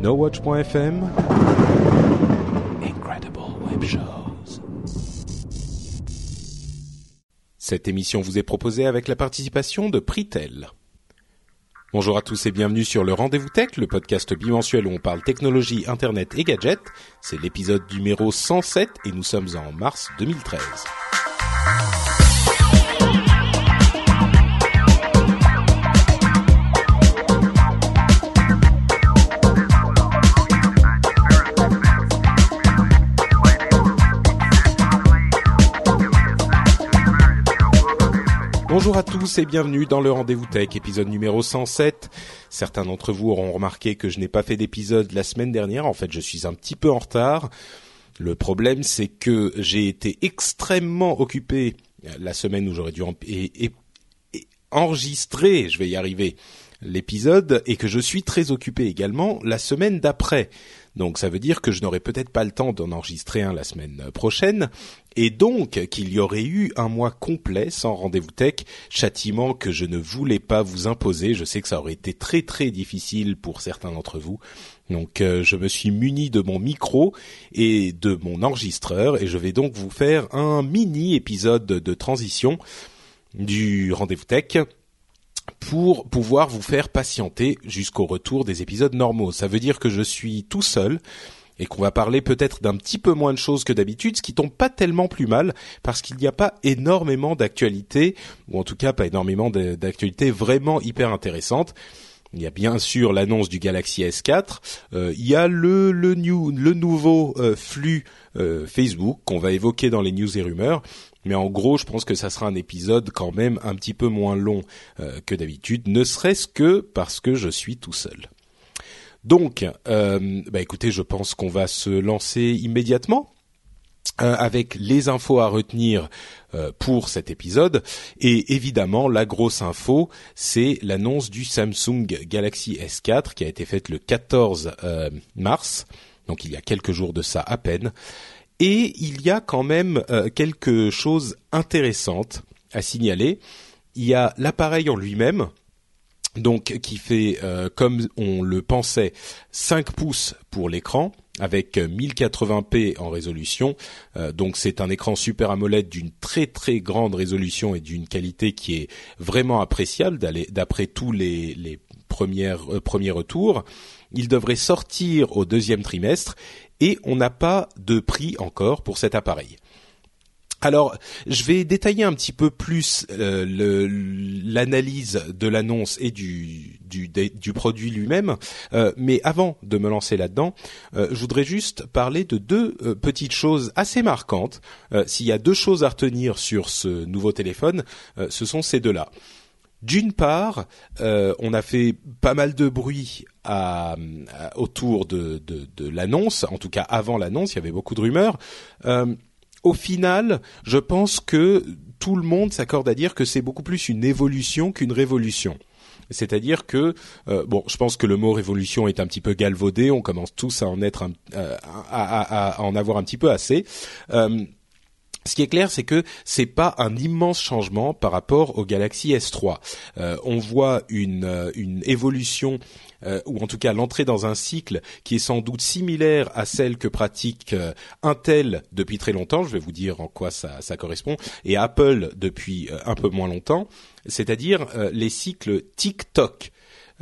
NoWatch.fm Incredible Web Shows. Cette émission vous est proposée avec la participation de Pritel. Bonjour à tous et bienvenue sur le Rendez-vous Tech, le podcast bimensuel où on parle technologie, internet et gadgets. C'est l'épisode numéro 107 et nous sommes en mars 2013. Bonjour à tous et bienvenue dans le Rendez-vous Tech, épisode numéro 107. Certains d'entre vous auront remarqué que je n'ai pas fait d'épisode la semaine dernière. En fait, je suis un petit peu en retard. Le problème, c'est que j'ai été extrêmement occupé la semaine où j'aurais dû enregistrer, je vais y arriver, l'épisode et que je suis très occupé également la semaine d'après. Donc ça veut dire que je n'aurai peut-être pas le temps d'en enregistrer un la semaine prochaine et donc qu'il y aurait eu un mois complet sans rendez-vous tech, châtiment que je ne voulais pas vous imposer. Je sais que ça aurait été très très difficile pour certains d'entre vous. Donc euh, je me suis muni de mon micro et de mon enregistreur et je vais donc vous faire un mini épisode de transition du rendez-vous tech pour pouvoir vous faire patienter jusqu'au retour des épisodes normaux. Ça veut dire que je suis tout seul et qu'on va parler peut-être d'un petit peu moins de choses que d'habitude, ce qui tombe pas tellement plus mal parce qu'il n'y a pas énormément d'actualités ou en tout cas pas énormément d'actualités vraiment hyper intéressantes. Il y a bien sûr l'annonce du Galaxy S4. Euh, il y a le le nouveau euh, flux euh, Facebook qu'on va évoquer dans les news et rumeurs. Mais en gros, je pense que ça sera un épisode quand même un petit peu moins long euh, que d'habitude, ne serait-ce que parce que je suis tout seul. Donc, euh, bah écoutez, je pense qu'on va se lancer immédiatement euh, avec les infos à retenir pour cet épisode. Et évidemment, la grosse info, c'est l'annonce du Samsung Galaxy S4 qui a été faite le 14 euh, mars, donc il y a quelques jours de ça à peine. Et il y a quand même euh, quelque chose intéressante à signaler. Il y a l'appareil en lui-même, donc qui fait euh, comme on le pensait 5 pouces pour l'écran avec euh, 1080p en résolution. Euh, donc c'est un écran Super AMOLED d'une très très grande résolution et d'une qualité qui est vraiment appréciable d'après tous les, les premiers retours. Il devrait sortir au deuxième trimestre et on n'a pas de prix encore pour cet appareil. Alors, je vais détailler un petit peu plus euh, l'analyse de l'annonce et du, produit lui-même, Euh, mais avant de me lancer là-dedans, euh, je voudrais juste parler de deux petites choses assez marquantes. S'il y a deux choses à retenir sur ce nouveau téléphone, ce sont ces deux-là. D'une part, on a fait pas mal de bruit à- à- autour de, de, de l'annonce, en tout cas avant l'annonce, il y avait beaucoup de rumeurs. Euh, au final, je pense que tout le monde s'accorde à dire que c'est beaucoup plus une évolution qu'une révolution. C'est-à-dire que euh, bon, je pense que le mot révolution est un petit peu galvaudé. On commence tous à en être, euh, à, à- à en avoir un petit peu assez. Euh, ce qui est clair, c'est que c'est pas un immense changement par rapport au Galaxy S3. Euh, on voit une, euh, une évolution, euh, ou en tout cas l'entrée dans un cycle qui est sans doute similaire à celle que pratique euh, Intel depuis très longtemps. Je vais vous dire en quoi ça, ça correspond, et Apple depuis euh, un peu moins longtemps, c'est-à-dire euh, les cycles TikTok.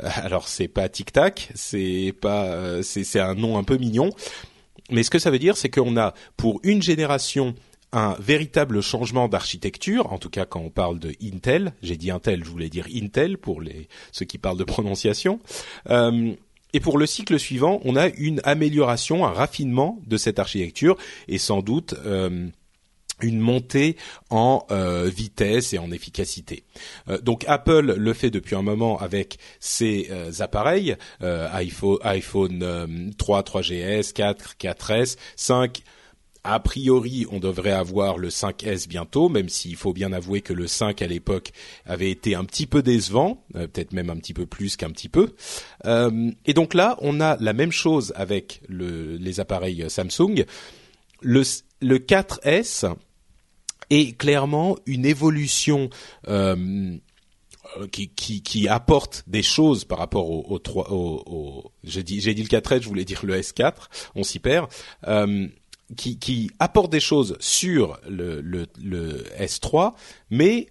Euh, Alors c'est pas Tic Tac, c'est pas, c'est c'est un nom un peu mignon, mais ce que ça veut dire, c'est qu'on a pour une génération un véritable changement d'architecture, en tout cas quand on parle de Intel, j'ai dit Intel, je voulais dire Intel pour les ceux qui parlent de prononciation. Euh, et pour le cycle suivant, on a une amélioration, un raffinement de cette architecture, et sans doute euh, une montée en euh, vitesse et en efficacité. Donc Apple le fait depuis un moment avec ses appareils iPhone 3, 3GS, 4, 4S, 5. A priori, on devrait avoir le 5S bientôt, même s'il faut bien avouer que le 5 à l'époque avait été un petit peu décevant, peut-être même un petit peu plus qu'un petit peu. et donc là, on a la même chose avec le, les appareils Samsung. Le, le 4S est clairement une évolution euh, qui, apporte des choses par rapport au, au 3 au, au j'ai dit j'ai dit le 4S je voulais dire le S4 on s'y perd euh, qui, apporte des choses sur le, le, le S3 mais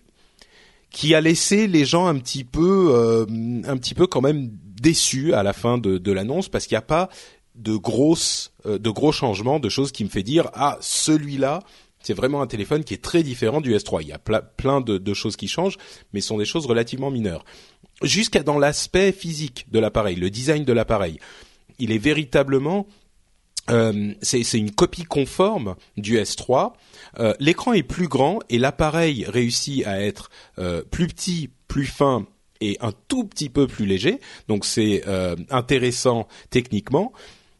qui a laissé les gens un petit peu euh, un petit peu quand même déçus à la fin de, de l'annonce parce qu'il n'y a pas de grosses euh, de gros changements de choses qui me fait dire ah celui-là c'est vraiment un téléphone qui est très différent du S3. Il y a plein de, choses qui changent, mais ce sont des choses relativement mineures. Jusqu'à dans l'aspect physique de l'appareil, le design de l'appareil, il est véritablement euh, c'est une copie conforme du S3. Euh, l'écran est plus grand et l'appareil réussit à être euh, plus petit, plus fin et un tout petit peu plus léger. Donc c'est intéressant techniquement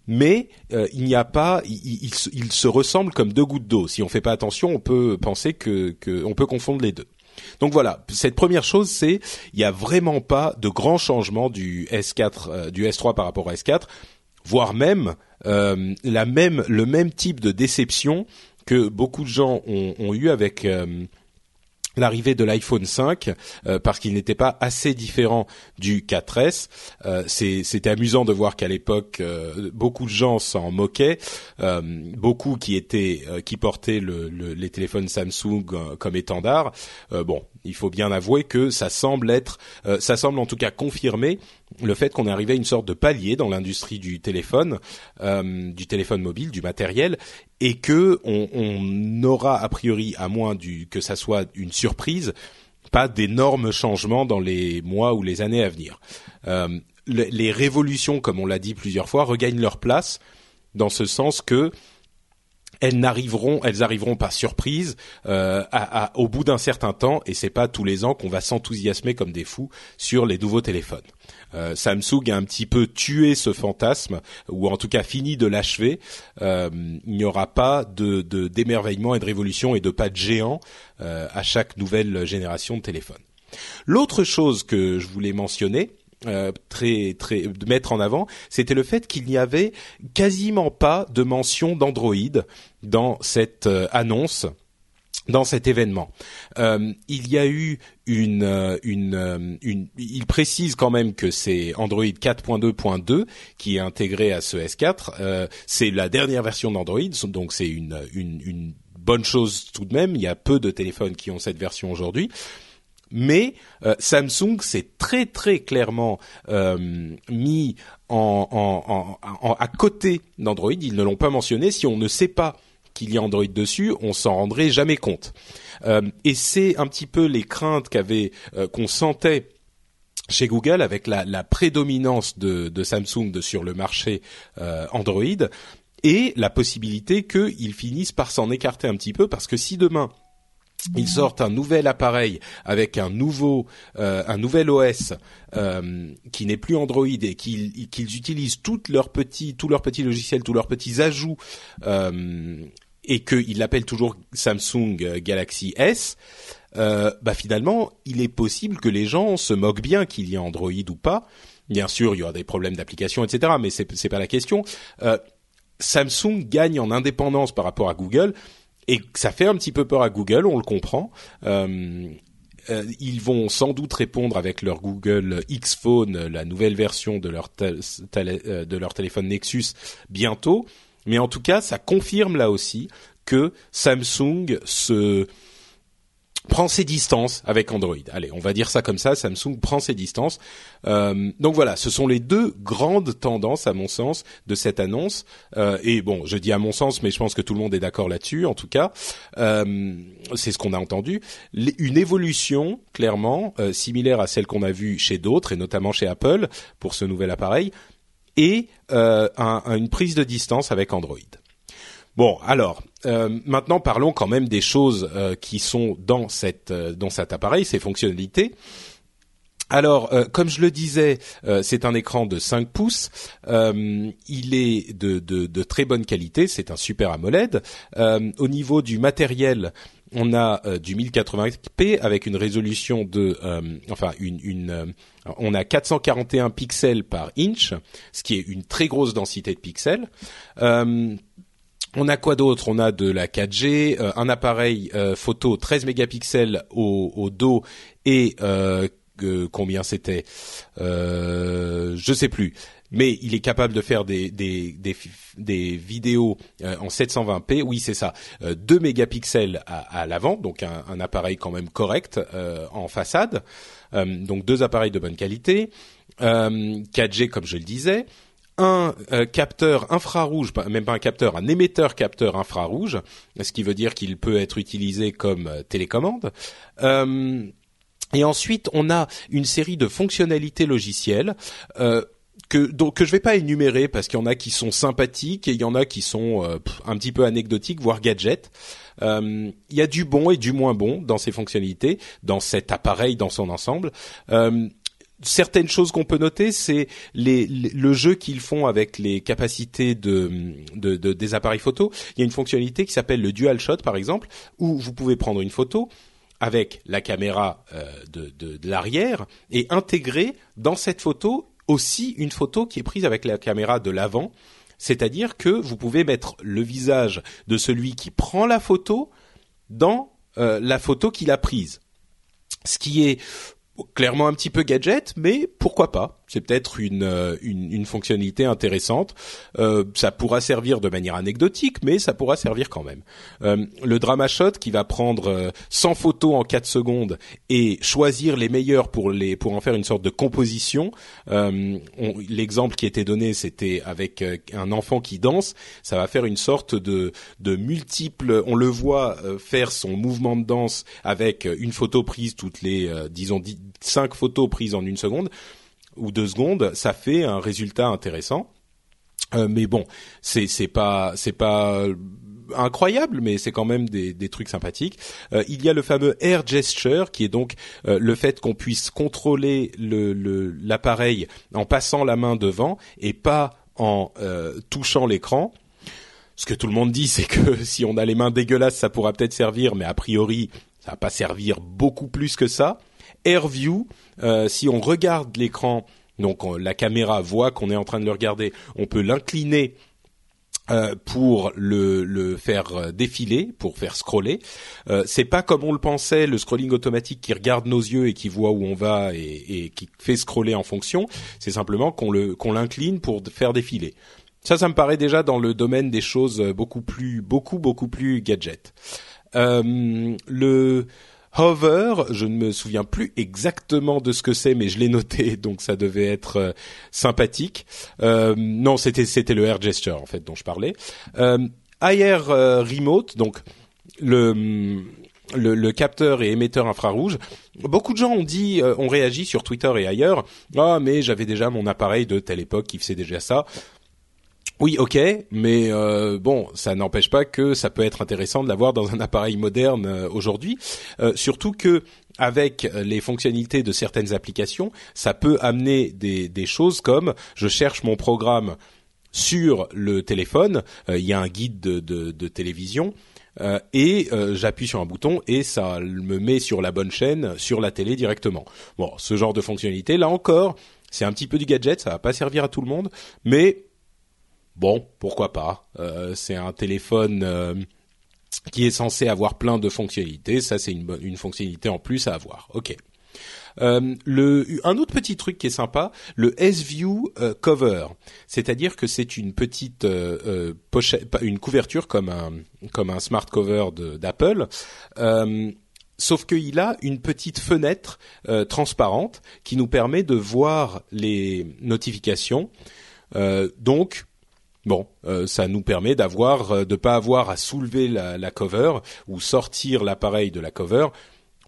mais euh, il n'y a pas, ils il, se ressemblent comme deux gouttes d'eau. Si on fait pas attention, on peut penser que, que on peut confondre les deux. Donc voilà, cette première chose, c'est il n'y a vraiment pas de grand changement du S4, euh, du S3 par rapport au S4, voire même euh, la même le même type de déception que beaucoup de gens ont, ont eu avec l'arrivée de l'iPhone 5 euh, parce qu'il n'était pas assez différent du 4S. Euh, c'était amusant de voir qu'à l'époque euh, beaucoup de gens s'en moquaient, beaucoup qui étaient qui portaient le, les téléphones Samsung comme étendard. bon, il faut bien avouer que ça semble être, ça semble en tout cas confirmer le fait qu'on est arrivé à une sorte de palier dans l'industrie du téléphone, euh, du téléphone mobile, du matériel, et que on, aura a priori, à moins du, que ça soit une surprise, pas d'énormes changements dans les mois ou les années à venir. Euh, les révolutions, comme on l'a dit plusieurs fois, regagnent leur place dans ce sens que elles n'arriveront, elles arriveront par surprise euh, au bout d'un certain temps, et c'est pas tous les ans qu'on va s'enthousiasmer comme des fous sur les nouveaux téléphones. Euh, Samsung a un petit peu tué ce fantasme, ou en tout cas fini de l'achever. Euh, il n'y aura pas de d'émerveillement et de révolution et de pas de géant à chaque nouvelle génération de téléphone. L'autre chose que je voulais mentionner, euh, très très de mettre en avant, c'était le fait qu'il n'y avait quasiment pas de mention d'Android dans cette euh, annonce dans cet événement. Euh, il y a eu une, euh, une, une, il précise quand même que c'est Android 4.2.2 qui est intégré à ce S4. c'est la dernière version d'Android, donc c'est une, une, une bonne chose tout de même. Il y a peu de téléphones qui ont cette version aujourd'hui mais euh, Samsung s'est très très clairement euh, mis à côté d'Android. Ils ne l'ont pas mentionné. Si on ne sait pas qu'il y a Android dessus, on s'en rendrait jamais compte. Euh, et c'est un petit peu les craintes qu'avait qu'on sentait chez Google avec la, prédominance de, Samsung sur le marché Android et la possibilité qu'ils finissent par s'en écarter un petit peu parce que si demain ils sortent un nouvel appareil avec un nouveau euh, un nouvel OS euh, qui n'est plus Android et qu'ils utilisent toutes leurs petits tous leurs petits logiciels, tous leurs petits ajouts euh, et qu'ils l'appellent toujours Samsung Galaxy S. bah finalement, il est possible que les gens se moquent bien qu'il y ait Android ou pas. Bien sûr, il y aura des problèmes d'application, etc. Mais c'est c'est pas la question. Samsung gagne en indépendance par rapport à Google et ça fait un petit peu peur à Google, on le comprend. Euh, euh, ils vont sans doute répondre avec leur Google X Phone, la nouvelle version de leur, euh, de leur téléphone Nexus bientôt. Mais en tout cas, ça confirme là aussi que Samsung se prend ses distances avec Android. Allez, on va dire ça comme ça, Samsung prend ses distances. Euh, donc voilà, ce sont les deux grandes tendances, à mon sens, de cette annonce. Euh, et bon, je dis à mon sens, mais je pense que tout le monde est d'accord là-dessus, en tout cas. Euh, c'est ce qu'on a entendu. Une évolution, clairement, similaire à celle qu'on a vue chez d'autres, et notamment chez Apple, pour ce nouvel appareil, et un, une prise de distance avec Android. Bon, alors maintenant parlons quand même des choses qui sont dans cette dans cet appareil, ces fonctionnalités. Alors, euh, comme je le disais, euh, c'est un écran de 5 pouces. Euh, il est de, de, de, très bonne qualité. C'est un super AMOLED. au niveau du matériel, on a du 1080p avec une résolution de, enfin une, une on a 441 pixels par inch, ce qui est une très grosse densité de pixels. On a quoi d'autre? On a de la 4G, un appareil photo 13 mégapixels au, dos et combien c'était, euh, je sais plus. Mais il est capable de faire des vidéos euh, en 720p. Oui, c'est ça. Euh, 2 mégapixels à, l'avant, donc un, un, appareil quand même correct euh, en façade. Euh, donc deux appareils de bonne qualité. 4G comme je le disais un capteur infrarouge, même pas un capteur, un émetteur capteur infrarouge, ce qui veut dire qu'il peut être utilisé comme télécommande. Euh, et ensuite, on a une série de fonctionnalités logicielles. Euh, que donc que je vais pas énumérer parce qu'il y en a qui sont sympathiques et il y en a qui sont euh, un petit peu anecdotiques voire gadgets. Euh, il y a du bon et du moins bon dans ces fonctionnalités, dans cet appareil dans son ensemble. Euh, certaines choses qu'on peut noter, c'est le jeu qu'ils font avec les capacités de, de, de, des appareils photo. Il y a une fonctionnalité qui s'appelle le dual shot par exemple, où vous pouvez prendre une photo avec la caméra euh, de l'arrière et intégrer dans cette photo aussi une photo qui est prise avec la caméra de l'avant. C'est-à-dire que vous pouvez mettre le visage de celui qui prend la photo dans euh, la photo qu'il a prise. Ce qui est clairement un petit peu gadget, mais pourquoi pas c'est peut-être une, euh, une, une, fonctionnalité intéressante. Euh, ça pourra servir de manière anecdotique, mais ça pourra servir quand même. Euh, le Dramashot qui va prendre 100 photos en 4 secondes et choisir les meilleures pour les pour en faire une sorte de composition. L'exemple qui était donné, c'était avec un enfant qui danse. Ça va faire une sorte de de multiples. On le voit faire son mouvement de danse avec une photo prise toutes les disons 5 photos prises en une seconde ou deux secondes, ça fait un résultat intéressant. Euh, mais bon, c'est c'est pas c'est pas incroyable, mais c'est quand même des, des trucs sympathiques. Euh, il y a le fameux air gesture, qui est donc euh, le fait qu'on puisse contrôler le l'appareil en passant la main devant et pas en euh, touchant l'écran. Ce que tout le monde dit, c'est que si on a les mains dégueulasses, ça pourra peut-être servir, mais a priori, ça va pas servir beaucoup plus que ça. AirView, euh, si on regarde l'écran, donc la caméra voit qu'on est en train de le regarder, on peut l'incliner euh, pour le, le, faire euh, défiler, pour faire scroller. Euh, c'est pas comme on le pensait, le scrolling automatique qui regarde nos yeux et qui voit où on va et, et qui fait scroller en fonction. C'est simplement qu'on le qu'on l'incline pour faire défiler. Ça, ça me paraît déjà dans le domaine des choses beaucoup plus, beaucoup, beaucoup plus gadget. Euh, le Hover, je ne me souviens plus exactement de ce que c'est, mais je l'ai noté, donc ça devait être euh, sympathique. Euh, non, c'était c'était le Air Gesture en fait dont je parlais. Euh, euh, Remote, donc le, le, le capteur et émetteur infrarouge. Beaucoup de gens ont dit, ont réagi sur Twitter et ailleurs. Ah, mais j'avais déjà mon appareil de telle époque qui faisait déjà ça. Oui, ok, mais euh, bon, ça n'empêche pas que ça peut être intéressant de l'avoir dans un appareil moderne euh, aujourd'hui, euh, surtout que avec les fonctionnalités de certaines applications, ça peut amener des, choses comme je cherche mon programme sur le téléphone, il y a un guide de, de, de télévision. et j'appuie sur un bouton et ça me met sur la bonne chaîne sur la télé directement. Bon, ce genre de fonctionnalité, là encore, c'est un petit peu du gadget, ça va pas servir à tout le monde, mais bon, pourquoi pas. Euh, c'est un téléphone euh, qui est censé avoir plein de fonctionnalités. Ça, c'est une, fonctionnalité en plus à avoir. Ok. Euh, un autre petit truc qui est sympa, le S-View Cover, c'est-à-dire que c'est une petite pochette, une couverture comme un comme un smart cover d'Apple. Sauf qu'il a une petite fenêtre transparente qui nous permet de voir les notifications. donc, Bon, euh, ça nous permet d'avoir, euh, de pas avoir à soulever la, cover ou sortir l'appareil de la cover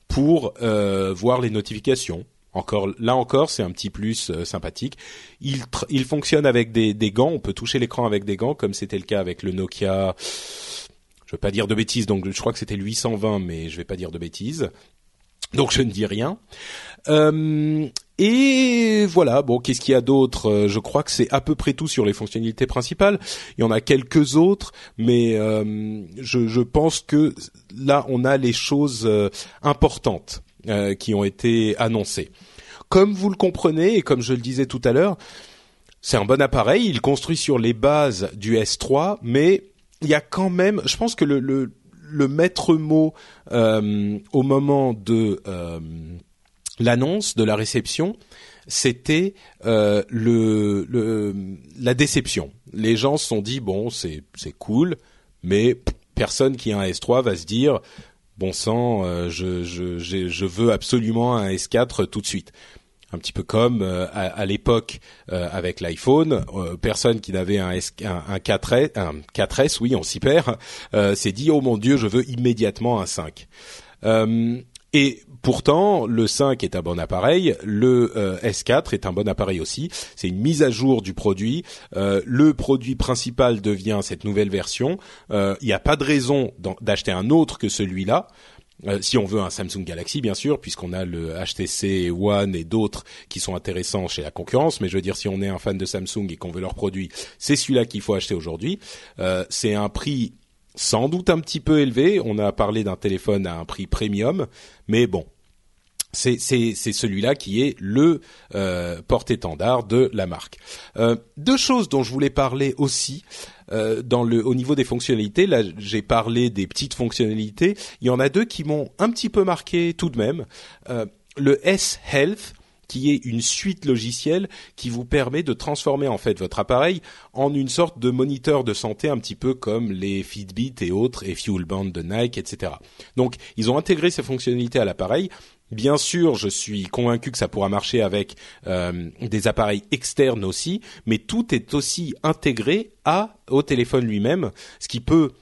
pour euh, voir les notifications. encore là encore, c'est un petit plus sympathique. Il, il fonctionne avec des, des gants. On peut toucher l'écran avec des gants, comme c'était le cas avec le Nokia. Je veux pas dire de bêtises, donc je crois que c'était le 820, mais je vais pas dire de bêtises. Donc je ne dis rien. Euh, et voilà, bon, qu'est-ce qu'il y a d'autre? Euh, Je crois que c'est à peu près tout sur les fonctionnalités principales. Il y en a quelques autres, mais euh, je, je, pense que là, on a les choses euh, importantes qui ont été annoncées. Comme vous le comprenez, et comme je le disais tout à l'heure, c'est un bon appareil, il construit sur les bases du S3, mais il y a quand même, je pense que le, le, le maître mot au moment de l'annonce de la réception, c'était euh, le, la déception. Les gens se sont dit bon c'est c'est cool, mais personne qui a un S3 va se dire bon sang euh, je, je je veux absolument un S4 tout de suite. Un petit peu comme euh, à, l'époque avec l'iPhone, personne qui n'avait un, S, un, un 4S, un 4S, oui, on s'y perd, s'est dit oh mon dieu, je veux immédiatement un 5. Et pourtant, le 5 est un bon appareil, le euh, S4 est un bon appareil aussi. C'est une mise à jour du produit. Euh, le produit principal devient cette nouvelle version. Euh, il n'y a pas de raison d'acheter un autre que celui-là. si on veut un Samsung Galaxy, bien sûr, puisqu'on a le HTC One et d'autres qui sont intéressants chez la concurrence. Mais je veux dire, si on est un fan de Samsung et qu'on veut leur produit, c'est celui-là qu'il faut acheter aujourd'hui. c'est un prix sans doute un petit peu élevé. On a parlé d'un téléphone à un prix premium, mais bon, c'est celui-là qui est le euh, porte-étendard de la marque. Euh, deux choses dont je voulais parler aussi euh, dans le au niveau des fonctionnalités. Là, j'ai parlé des petites fonctionnalités. Il y en a deux qui m'ont un petit peu marqué tout de même. le S Health qui est une suite logicielle qui vous permet de transformer en fait votre appareil en une sorte de moniteur de santé un petit peu comme les Fitbit et autres et Fuelband de Nike, etc. Donc ils ont intégré ces fonctionnalités à l'appareil. Bien sûr, je suis convaincu que ça pourra marcher avec euh, des appareils externes aussi, mais tout est aussi intégré à au téléphone lui-même, ce qui peut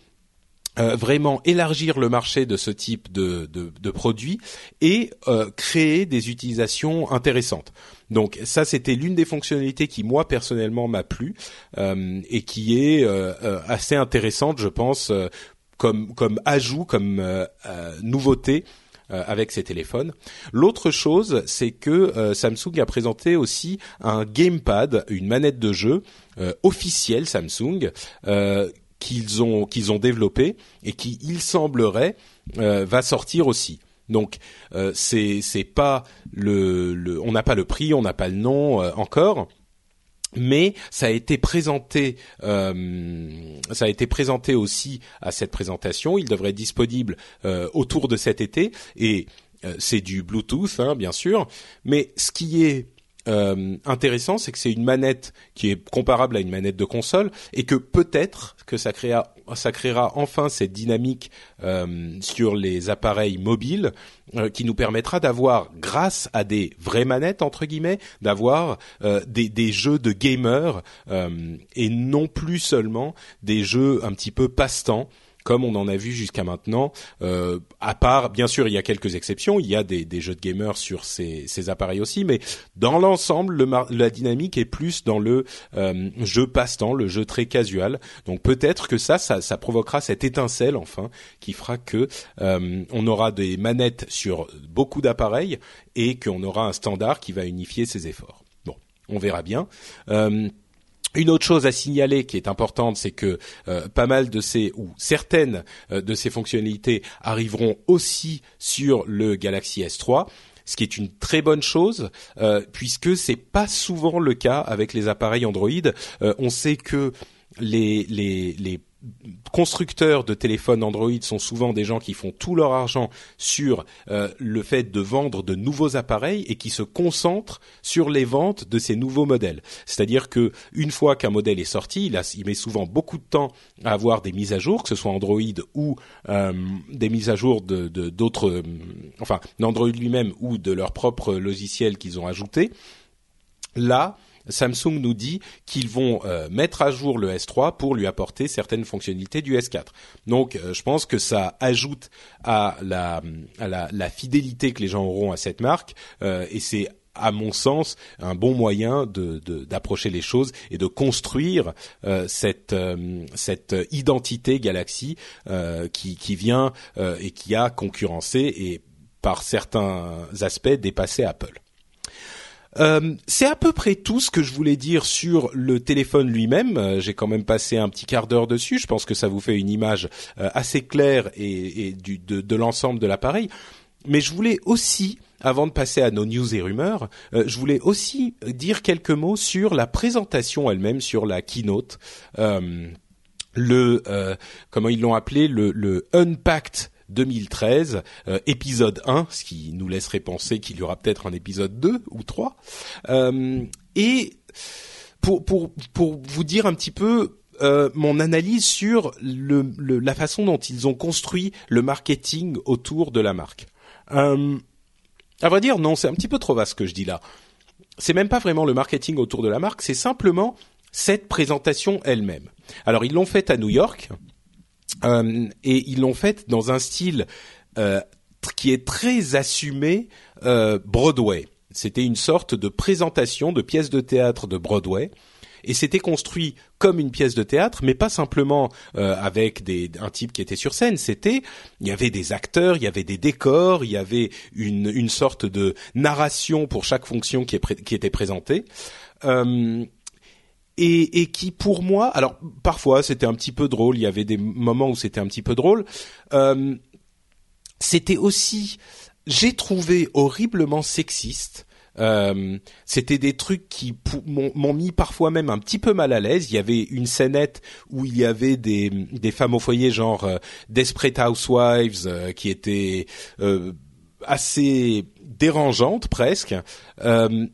euh, vraiment élargir le marché de ce type de, de, de produits et euh, créer des utilisations intéressantes. Donc ça, c'était l'une des fonctionnalités qui moi personnellement m'a plu euh, et qui est euh, assez intéressante, je pense, comme comme ajout, comme nouveauté. avec ces téléphones. L'autre chose, c'est que Samsung a présenté aussi un gamepad, une manette de jeu officielle Samsung, qu'ils ont qu'ils ont développé et qui il semblerait euh, va sortir aussi. Donc euh, c'est c'est pas le, le on n'a pas le prix, on n'a pas le nom euh, encore. Mais ça a été présenté, ça a été présenté aussi à cette présentation. Il devrait être disponible autour de cet été et c'est du Bluetooth, hein, bien sûr. Mais ce qui est euh, intéressant, c'est que c'est une manette qui est comparable à une manette de console et que peut-être que ça créera, ça créera enfin cette dynamique euh, sur les appareils mobiles euh, qui nous permettra d'avoir, grâce à des vraies manettes entre guillemets, d'avoir des, des, jeux de gamers et non plus seulement des jeux un petit peu passe-temps comme on en a vu jusqu'à maintenant. Euh, à part, bien sûr, il y a quelques exceptions. Il y a des, jeux de gamers sur ces, appareils aussi, mais dans l'ensemble, la dynamique est plus dans le euh, jeu passe-temps, le jeu très casual. Donc peut-être que ça, ça, provoquera cette étincelle enfin qui fera que euh, on aura des manettes sur beaucoup d'appareils et qu'on aura un standard qui va unifier ces efforts. Bon, on verra bien. Une autre chose à signaler qui est importante, c'est que euh, pas mal de ces ou certaines euh, de ces fonctionnalités arriveront aussi sur le Galaxy S3 ce qui est une très bonne chose euh, puisque c'est pas souvent le cas avec les appareils Android. on sait que les, les, les constructeurs de téléphones Android sont souvent des gens qui font tout leur argent sur euh, le fait de vendre de nouveaux appareils et qui se concentrent sur les ventes de ces nouveaux modèles. C'est-à-dire que une fois qu'un modèle est sorti, il, met souvent beaucoup de temps à avoir des mises à jour, que ce soit Android ou euh, des mises à jour de d'autres, euh, enfin d'Android lui-même ou de leur propre logiciel qu'ils ont ajouté. Là, Samsung nous dit qu'ils vont euh, mettre à jour le S3 pour lui apporter certaines fonctionnalités du S4. Donc euh, je pense que ça ajoute à la, à la, la, fidélité que les gens auront à cette marque euh, et c'est à mon sens, un bon moyen de d'approcher les choses et de construire euh, cette euh, cette identité Galaxy euh, qui qui vient et qui a concurrencé et par certains aspects dépassé Apple. C'est à peu près tout ce que je voulais dire sur le téléphone lui-même. J'ai quand même passé un petit quart d'heure dessus. Je pense que ça vous fait une image assez claire et, de, l'ensemble de l'appareil. Mais je voulais aussi avant de passer à nos news et rumeurs, euh, je voulais aussi dire quelques mots sur la présentation elle-même, sur la keynote. Euh, le euh, comment ils l'ont appelé le, le Unpacked 2013, épisode 1, ce qui nous laisserait penser qu'il y aura peut-être un épisode 2 ou 3. et pour, pour, pour vous dire un petit peu mon analyse sur le, la façon dont ils ont construit le marketing autour de la marque. Euh, à vrai dire, non, c'est un petit peu trop vaste ce que je dis là. C'est même pas vraiment le marketing autour de la marque, c'est simplement cette présentation elle-même. Alors ils l'ont faite à New York euh, et ils l'ont faite dans un style euh, qui est très assumé euh, Broadway. C'était une sorte de présentation de pièces de théâtre de Broadway et c'était construit comme une pièce de théâtre, mais pas simplement euh, avec des, un type qui était sur scène. C'était, il y avait des acteurs, il y avait des décors, il y avait une, une sorte de narration pour chaque fonction qui, est qui était présentée. Euh, et, et, qui pour moi, alors parfois c'était un petit peu drôle, il y avait des moments où c'était un petit peu drôle. Euh, c'était aussi, j'ai trouvé horriblement sexiste euh, c'était des trucs qui m'ont mis parfois même un petit peu mal à l'aise. Il y avait une scénette où il y avait des, des femmes au foyer genre euh, Desperate Housewives euh, qui étaient euh, assez dérangeantes presque,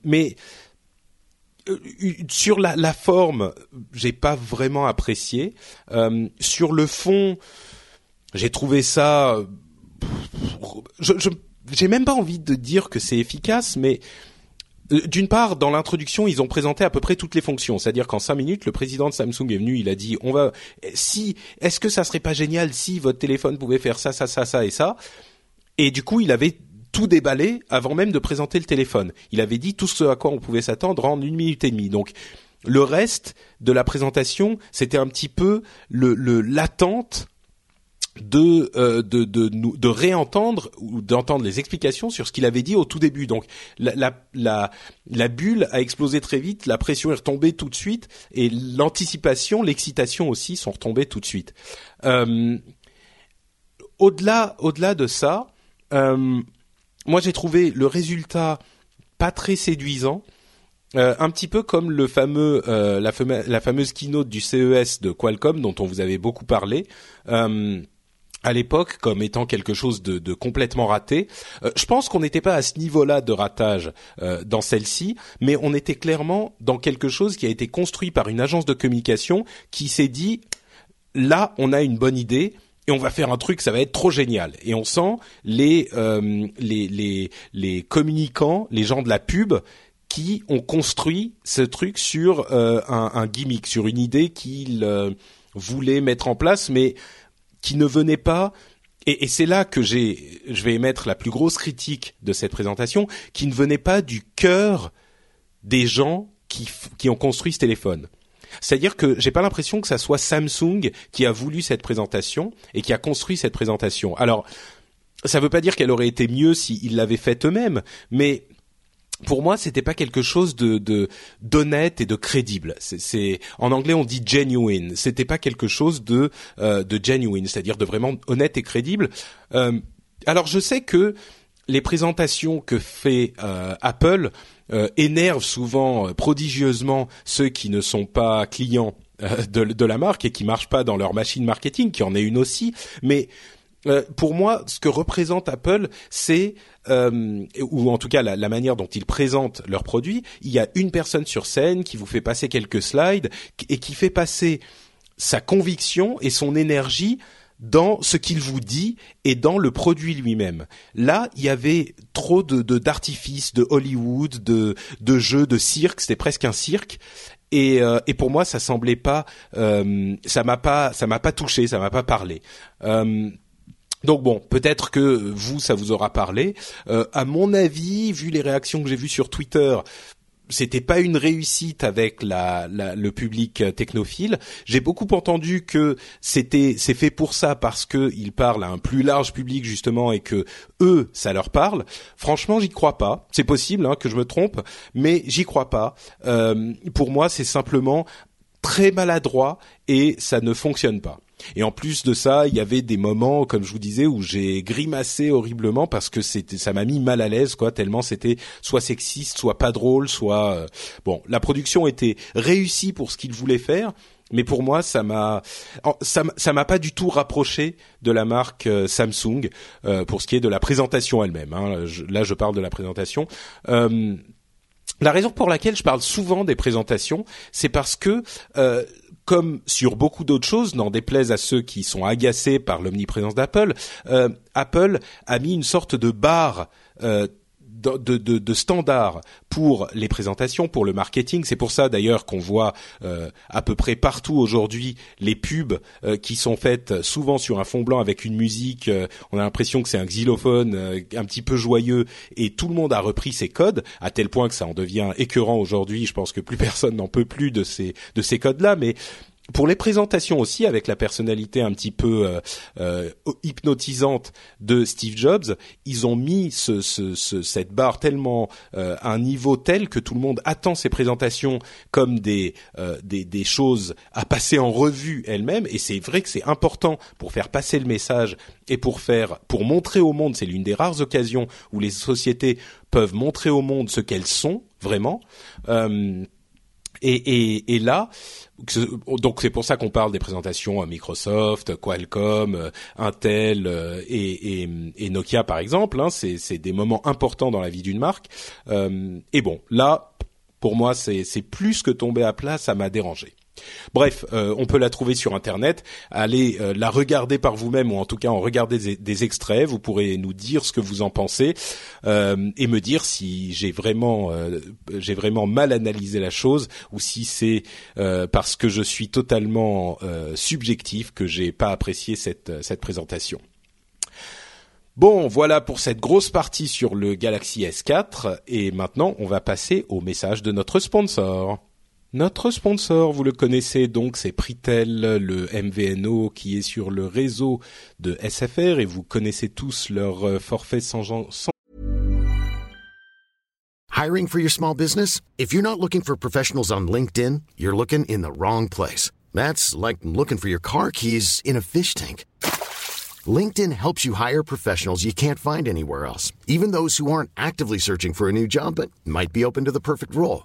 mais sur la, forme, j'ai pas vraiment apprécié. sur le fond, j'ai trouvé ça. Je, je j'ai même pas envie de dire que c'est efficace, mais euh, d'une part, dans l'introduction, ils ont présenté à peu près toutes les fonctions. C'est-à-dire qu'en cinq minutes, le président de Samsung est venu, il a dit, on va, si, est-ce que ça serait pas génial si votre téléphone pouvait faire ça, ça, ça, ça et ça? Et du coup, il avait tout déballé avant même de présenter le téléphone. Il avait dit tout ce à quoi on pouvait s'attendre en une minute et demie. Donc, le reste de la présentation, c'était un petit peu le l'attente de, euh, de, de, de, réentendre ou d'entendre les explications sur ce qu'il avait dit au tout début. Donc la, la, la, la, bulle a explosé très vite, la pression est retombée tout de suite et l'anticipation, l'excitation aussi sont retombées tout de suite. Euh, au-delà, au-delà de ça, euh, moi j'ai trouvé le résultat pas très séduisant. Euh, un petit peu comme le fameux, euh, la, fameuse keynote du CES de Qualcomm dont on vous avait beaucoup parlé. Euh, à l'époque comme étant quelque chose de, de complètement raté. Je pense qu'on n'était pas à ce niveau-là de ratage dans celle-ci, mais on était clairement dans quelque chose qui a été construit par une agence de communication qui s'est dit là on a une bonne idée et on va faire un truc, ça va être trop génial. Et on sent les euh, les, les les communicants, les gens de la pub qui ont construit ce truc sur un, un, gimmick, sur une idée qu'ils voulaient mettre en place, mais qui ne venait pas et, et c'est là que j'ai, je vais émettre la plus grosse critique de cette présentation, qui ne venait pas du cœur des gens qui, qui ont construit ce téléphone. C'est-à-dire que j'ai pas l'impression que ça soit Samsung qui a voulu cette présentation et qui a construit cette présentation. Alors, ça veut pas dire qu'elle aurait été mieux s'ils l'avaient faite eux-mêmes, mais pour moi, c'était pas quelque chose de d'honnête et de crédible. C'est en anglais on dit genuine. C'était pas quelque chose de euh, de genuine, c'est-à-dire de vraiment honnête et crédible. Euh, alors je sais que les présentations que fait euh, Apple euh, énervent souvent prodigieusement ceux qui ne sont pas clients de, la marque et qui marchent pas dans leur machine marketing, qui en est une aussi, mais euh, pour moi, ce que représente Apple, c'est euh, ou en tout cas la, manière dont ils présentent leurs produits. Il y a une personne sur scène qui vous fait passer quelques slides et qui fait passer sa conviction et son énergie dans ce qu'il vous dit et dans le produit lui-même. Là, il y avait trop de d'artifices, de, Hollywood, de, de jeux, de cirque. C'était presque un cirque. Et, euh, et, pour moi, ça semblait pas, ça m'a pas, ça m'a pas touché, ça m'a pas parlé. Donc bon, peut-être que vous, ça vous aura parlé. Euh, à mon avis, vu les réactions que j'ai vues sur Twitter, c'était pas une réussite avec le public technophile. J'ai beaucoup entendu que c'était c'est fait pour ça parce que ils parlent à un plus large public justement et que eux ça leur parle. Franchement, j'y crois pas. C'est possible hein, que je me trompe, mais j'y crois pas. Euh, pour moi, c'est simplement très maladroit et ça ne fonctionne pas. Et en plus de ça, il y avait des moments, comme je vous disais, où j'ai grimacé horriblement parce que c'était, ça m'a mis mal à l'aise, quoi, tellement c'était soit sexiste, soit pas drôle, soit euh, bon. La production était réussie pour ce qu'il voulait faire, mais pour moi, ça m'a, ça, m'a pas du tout rapproché de la marque euh, Samsung euh, pour ce qui est de la présentation elle-même. Hein. là, je parle de la présentation. La raison pour laquelle je parle souvent des présentations, c'est parce que comme sur beaucoup d'autres choses, n'en déplaise à ceux qui sont agacés par l'omniprésence d'Apple, euh, Apple a mis une sorte de barre euh, de, de, de standards pour les présentations, pour le marketing. C'est pour ça d'ailleurs qu'on voit euh, à peu près partout aujourd'hui les pubs euh, qui sont faites souvent sur un fond blanc avec une musique. Euh, on a l'impression que c'est un xylophone un petit peu joyeux et tout le monde a repris ces codes à tel point que ça en devient écœurant aujourd'hui. Je pense que plus personne n'en peut plus de ces de ces codes-là, mais pour les présentations aussi, avec la personnalité un petit peu euh, euh, hypnotisante de Steve Jobs, ils ont mis ce, ce, cette barre tellement euh, à un niveau tel que tout le monde attend ces présentations comme des, des, des choses à passer en revue elles-mêmes. Et c'est vrai que c'est important pour faire passer le message et pour faire pour montrer au monde. C'est l'une des rares occasions où les sociétés peuvent montrer au monde ce qu'elles sont vraiment. Et, et, et, là, donc c'est pour ça qu'on parle des présentations à Microsoft, Qualcomm, euh, Intel euh, et, Nokia par exemple. Hein, c'est des moments importants dans la vie d'une marque. Euh, et bon, là, pour moi, c'est plus que tomber à plat, ça m'a dérangé. Bref, euh, on peut la trouver sur Internet. Allez euh, la regarder par vous-même ou en tout cas en regarder des, extraits. Vous pourrez nous dire ce que vous en pensez euh, et me dire si j'ai vraiment j'ai vraiment mal analysé la chose ou si c'est parce que je suis totalement subjectif que j'ai pas apprécié cette cette présentation. Bon, voilà pour cette grosse partie sur le Galaxy S4 et maintenant on va passer au message de notre sponsor. Notre sponsor, vous le connaissez donc, c'est Pritel, le MVNO qui est sur le réseau de SFR et vous connaissez tous leur euh, forfait sans, sans... Hiring for your small business? If you're not looking for professionals on LinkedIn, you're looking in the wrong place. That's like looking for your car keys in a fish tank. LinkedIn helps you hire professionals you can't find anywhere else, even those who aren't actively searching for a new job but might be open to the perfect role.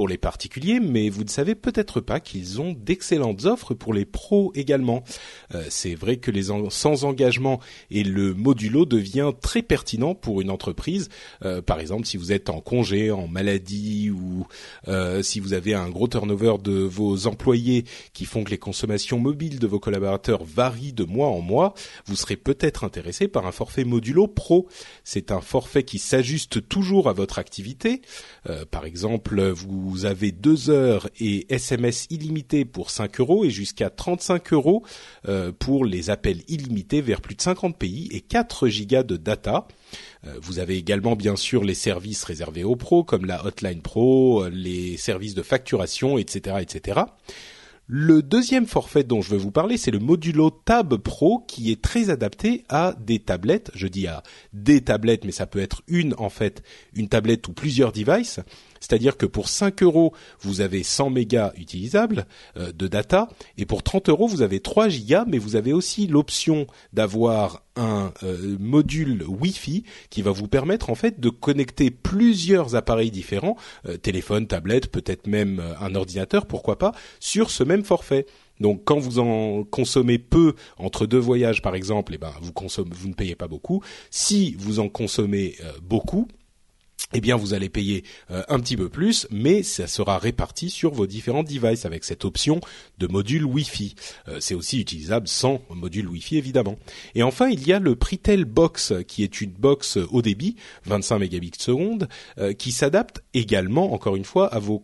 pour les particuliers, mais vous ne savez peut-être pas qu'ils ont d'excellentes offres pour les pros également. Euh, c'est vrai que les sans engagement et le modulo devient très pertinent pour une entreprise. Euh, par exemple, si vous êtes en congé, en maladie ou euh, si vous avez un gros turnover de vos employés qui font que les consommations mobiles de vos collaborateurs varient de mois en mois, vous serez peut-être intéressé par un forfait modulo pro. C'est un forfait qui s'ajuste toujours à votre activité. par exemple, vous vous avez deux heures et SMS illimité pour 5 euros et jusqu'à 35 euros euh, pour les appels illimités vers plus de 50 pays et 4 gigas de data. Euh, vous avez également bien sûr les services réservés aux pros comme la Hotline Pro, euh, les services de facturation, etc., etc. Le deuxième forfait dont je veux vous parler, c'est le modulo Tab Pro qui est très adapté à des tablettes. Je dis à des tablettes, mais ça peut être une en fait, une tablette ou plusieurs devices C'est-à-dire que pour 5 euros, vous avez 100 mégas utilisables euh, de data, et pour 30 euros, vous avez 3 gigas, mais vous avez aussi l'option d'avoir un euh, module Wi-Fi qui va vous permettre en fait de connecter plusieurs appareils différents, euh, téléphone, tablette, peut-être même un ordinateur, pourquoi pas, sur ce même forfait. Donc quand vous en consommez peu entre deux voyages par exemple, eh ben vous consommez, vous ne payez pas beaucoup. Si vous en consommez beaucoup, eh bien vous allez payer euh, un petit peu plus, mais ça sera réparti sur vos différents devices avec cette option de module Wi-Fi. Euh, c'est aussi utilisable sans module Wi-Fi évidemment. Et enfin, il y a le Pritel Box qui est une box haut débit, 25 mégabits seconde, euh, qui s'adapte également, encore une fois, à, vos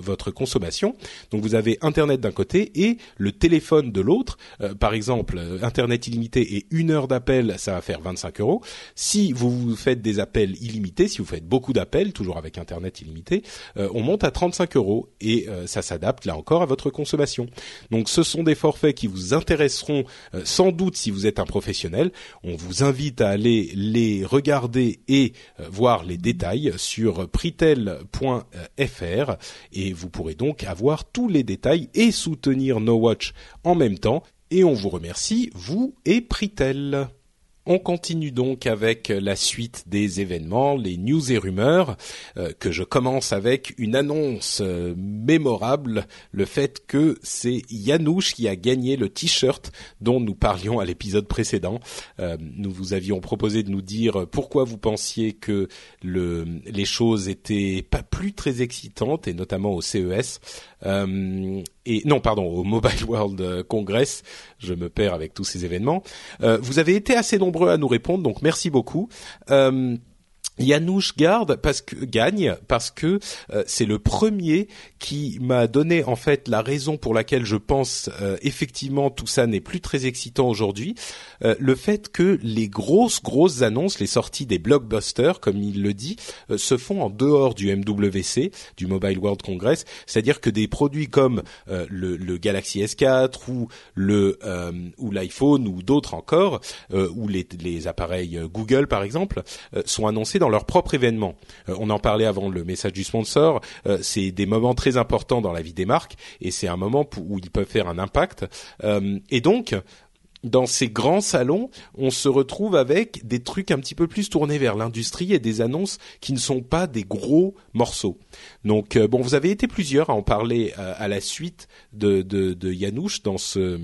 votre consommation. Donc vous avez Internet d'un côté et le téléphone de l'autre. par exemple, Internet illimité et une heure d'appel, ça va faire 25 euros. Si vous faites des appels illimités, si vous faites beaucoup d'appels, toujours avec Internet illimité, euh, on monte à 35 euros et euh, ça s'adapte là encore à votre consommation. Donc ce sont des forfaits qui vous intéresseront euh, sans doute si vous êtes un professionnel. On vous invite à aller les regarder et voir les détails sur pritel.fr et vous pourrez donc avoir tous les détails et soutenir No Watch en même temps. Et on vous remercie, vous et Pritel. On continue donc avec la suite des événements, les news et rumeurs, euh, que je commence avec une annonce euh, mémorable, le fait que c'est Yanouche qui a gagné le t-shirt dont nous parlions à l'épisode précédent. Euh, nous vous avions proposé de nous dire pourquoi vous pensiez que le, les choses étaient pas plus très excitantes, et notamment au CES. Et non, pardon, au Mobile World Congress, je me perds avec tous ces événements. vous avez été assez nombreux à nous répondre, donc merci beaucoup. Euh, Yanouche garde parce que gagne parce que euh, c'est le premier qui m'a donné en fait la raison pour laquelle je pense euh, effectivement tout ça n'est plus très excitant aujourd'hui. Euh, le fait que les grosses grosses annonces, les sorties des blockbusters comme il le dit, se font en dehors du MWC, du Mobile World Congress, c'est-à-dire que des produits comme le, le, Galaxy S4 ou le ou l'iPhone ou d'autres encore ou les, les appareils Google par exemple sont annoncés dans leur propre événement. Euh, on en parlait avant le message du sponsor. Euh, c'est des moments très importants dans la vie des marques et c'est un moment où ils peuvent faire un impact. Euh, et donc dans ces grands salons, on se retrouve avec des trucs un petit peu plus tournés vers l'industrie et des annonces qui ne sont pas des gros morceaux. Donc bon, vous avez été plusieurs à en parler à la suite de, de, de Yanouche dans ce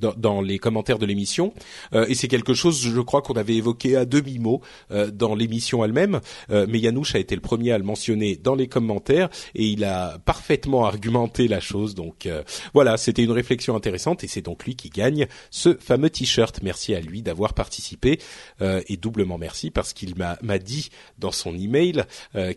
dans, dans, les commentaires de l'émission. Euh, et c'est quelque chose je crois qu'on avait évoqué à demi mot euh, dans l'émission elle-même. Euh, mais Yanouche a été le premier à le mentionner dans les commentaires et il a parfaitement argumenté la chose. Donc voilà c'était une réflexion intéressante et c'est donc lui qui gagne ce fameux t-shirt. Merci à lui d'avoir participé et doublement merci parce qu'il m'a dit dans son email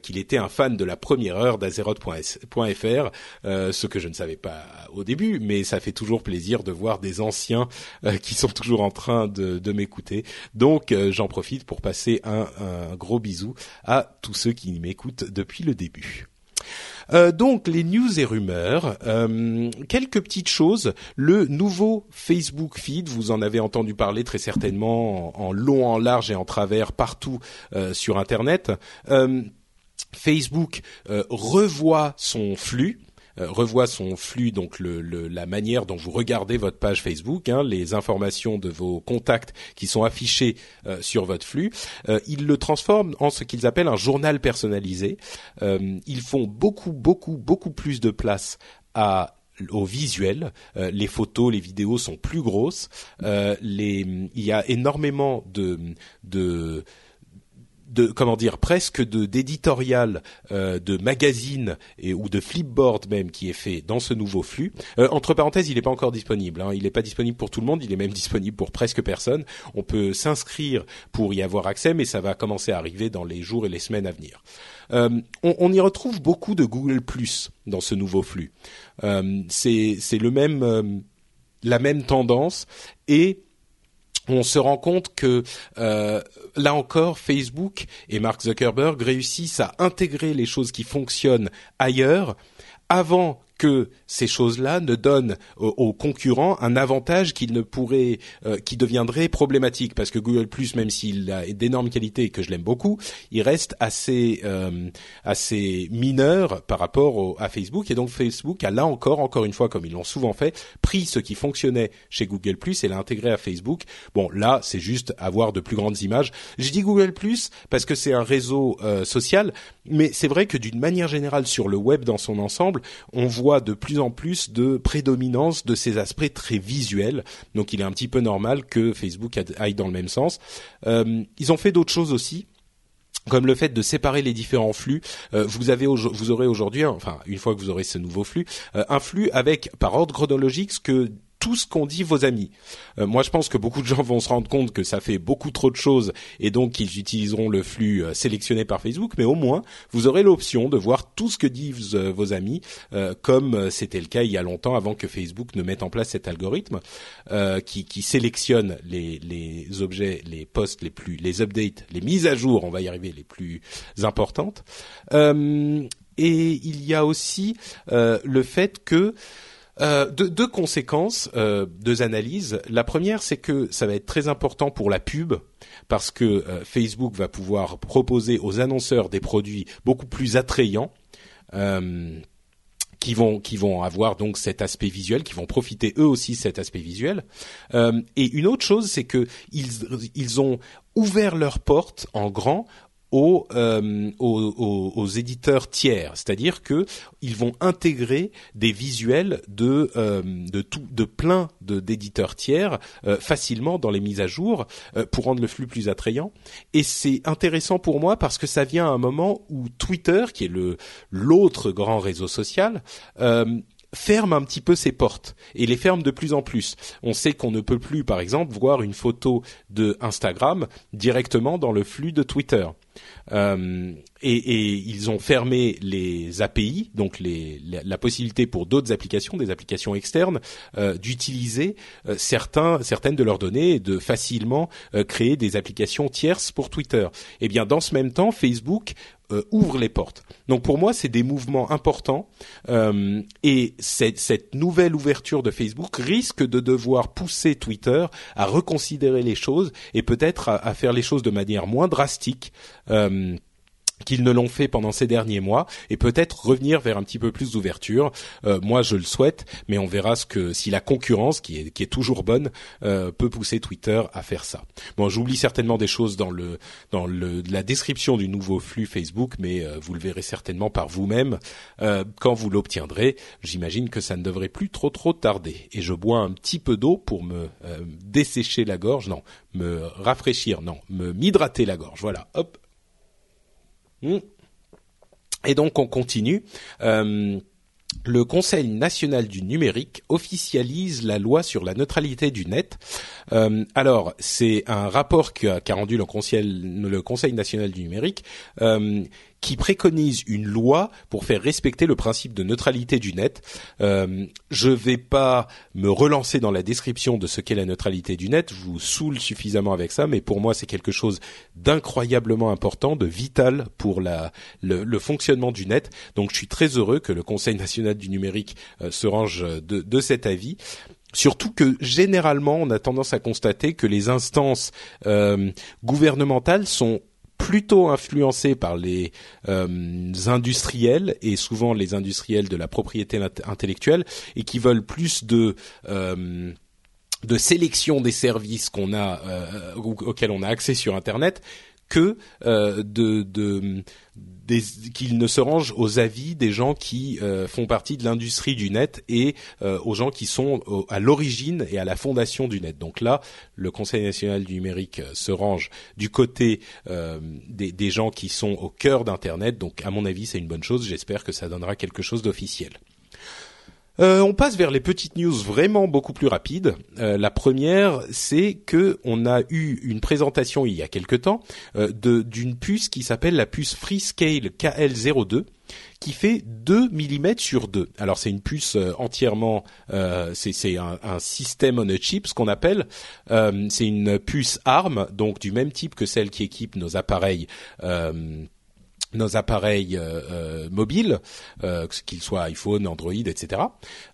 qu'il était un fan de la première heure d'Azeroth.fr ce que je ne savais pas au début mais ça fait toujours plaisir de voir des anciens euh, qui sont toujours en train de, m'écouter. Donc euh, j'en profite pour passer un, gros bisou à tous ceux qui m'écoutent depuis le début. Euh, donc les news et rumeurs, quelques petites choses. Le nouveau Facebook Feed, vous en avez entendu parler très certainement en, long, en large et en travers partout sur Internet. Facebook revoit son flux. Euh, revoit son flux, donc la manière dont vous regardez votre page Facebook, hein, les informations de vos contacts qui sont affichés euh, sur votre flux, euh, ils le transforment en ce qu'ils appellent un journal personnalisé. ils font beaucoup, beaucoup, beaucoup plus de place à au visuel. les photos, les vidéos sont plus grosses. il y a énormément de de comment dire presque de d'éditorial euh, de magazine et ou de flipboard même qui est fait dans ce nouveau flux. Euh, entre parenthèses, il n'est pas encore disponible. Hein. Il n'est pas disponible pour tout le monde. Il est même disponible pour presque personne. On peut s'inscrire pour y avoir accès, mais ça va commencer à arriver dans les jours et les semaines à venir. Euh, on, on, y retrouve beaucoup de Google Plus dans ce nouveau flux. Euh, c'est le même euh, la même tendance et on se rend compte que euh, là encore, Facebook et Mark Zuckerberg réussissent à intégrer les choses qui fonctionnent ailleurs. Avant que ces choses-là ne donnent aux, concurrents un avantage qui ne pourrait, euh, qui deviendrait problématique parce que Google même s'il a d'énormes qualités et que je l'aime beaucoup, il reste assez euh, assez mineur par rapport à Facebook et donc Facebook a là encore, encore une fois, comme ils l'ont souvent fait, pris ce qui fonctionnait chez Google et l'a intégré à Facebook. Bon, là, c'est juste avoir de plus grandes images. Je dis Google parce que c'est un réseau euh, social, mais c'est vrai que d'une manière générale sur le web dans son ensemble, on voit de plus en plus de prédominance de ces aspects très visuels. Donc il est un petit peu normal que Facebook aille dans le même sens. Euh, ils ont fait d'autres choses aussi comme le fait de séparer les différents flux. Euh, vous avez vous aurez aujourd'hui, enfin une fois que vous aurez ce nouveau flux, euh, un flux avec par ordre chronologique ce que tout ce qu'ont dit vos amis. Euh, moi, je pense que beaucoup de gens vont se rendre compte que ça fait beaucoup trop de choses et donc ils utiliseront le flux euh, sélectionné par Facebook. Mais au moins, vous aurez l'option de voir tout ce que disent euh, vos amis, comme c'était le cas il y a longtemps avant que Facebook ne mette en place cet algorithme qui, qui, sélectionne les, les, objets, les posts les plus, les updates, les mises à jour, on va y arriver, les plus importantes. et il y a aussi le fait que euh, deux, conséquences, euh, deux analyses. La première, c'est que ça va être très important pour la pub parce que euh, Facebook va pouvoir proposer aux annonceurs des produits beaucoup plus attrayants. qui vont qui vont avoir donc cet aspect visuel, qui vont profiter eux aussi cet aspect visuel. et une autre chose, c'est que ils ils ont ouvert leurs portes en grand euh, aux, aux, aux, éditeurs tiers, c'est-à-dire que ils vont intégrer des visuels de euh, de tout de plein de d'éditeurs tiers euh, facilement dans les mises à jour pour rendre le flux plus attrayant. Et c'est intéressant pour moi parce que ça vient à un moment où Twitter, qui est le l'autre grand réseau social, ferme un petit peu ses portes et les ferme de plus en plus. On sait qu'on ne peut plus, par exemple, voir une photo de Instagram directement dans le flux de Twitter. Euh, et, et, ils ont fermé les API, donc les, la, possibilité pour d'autres applications, des applications externes, euh, d'utiliser euh, certains, certaines de leurs données et de facilement euh, créer des applications tierces pour Twitter. Et eh bien, dans ce même temps, Facebook euh, ouvre les portes. Donc pour moi, c'est des mouvements importants euh, et cette, nouvelle ouverture de Facebook risque de devoir pousser Twitter à reconsidérer les choses et peut-être à, à, faire les choses de manière moins drastique. Euh, qu'ils ne l'ont fait pendant ces derniers mois et peut-être revenir vers un petit peu plus d'ouverture. Euh, moi, je le souhaite, mais on verra ce que si la concurrence, qui est, toujours bonne, euh, peut pousser Twitter à faire ça. Bon, j'oublie certainement des choses dans le dans le la description du nouveau flux Facebook, mais euh, vous le verrez certainement par vous-même quand vous l'obtiendrez. J'imagine que ça ne devrait plus trop trop tarder. Et je bois un petit peu d'eau pour me dessécher la gorge, non, me rafraîchir, non, me m'hydrater la gorge. Voilà, hop. Hmm. Et donc on continue. Euh, le Conseil national du numérique officialise la loi sur la neutralité du net. Euh, alors, c'est un rapport qu'a rendu le Conseil, national du numérique euh, qui préconise une loi pour faire respecter le principe de neutralité du net. Euh, je vais pas me relancer dans la description de ce qu'est la neutralité du net, je vous saoule suffisamment avec ça, mais pour moi c'est quelque chose d'incroyablement important, de vital pour la, le, fonctionnement du net. Donc je suis très heureux que le Conseil national du numérique euh, se range de, de cet avis. Surtout que généralement, on a tendance à constater que les instances euh, gouvernementales sont plutôt influencé par les euh, industriels et souvent les industriels de la propriété intellectuelle et qui veulent plus de euh, de sélection des services qu'on a euh, auxquels on a accès sur internet que de, de qu'ils ne se rangent aux avis des gens qui euh, font partie de l'industrie du net et euh, aux gens qui sont à l'origine et à la fondation du net. Donc là, le Conseil national du numérique euh, se range du côté des, des, gens qui sont au cœur d'Internet. Donc à mon avis, c'est une bonne chose. J'espère que ça donnera quelque chose d'officiel. Euh, on passe vers les petites news vraiment beaucoup plus rapides. Euh, la première, c'est que on a eu une présentation il y a quelque temps euh, d'une puce qui s'appelle la puce Freescale KL02 qui fait 2 mm sur 2. Alors c'est une puce entièrement, c'est un, un, système on a chip, ce qu'on appelle. c'est une puce ARM, donc du même type que celle qui équipe nos appareils nos appareils euh, euh, mobiles, euh, qu'ils soient iPhone, Android, etc.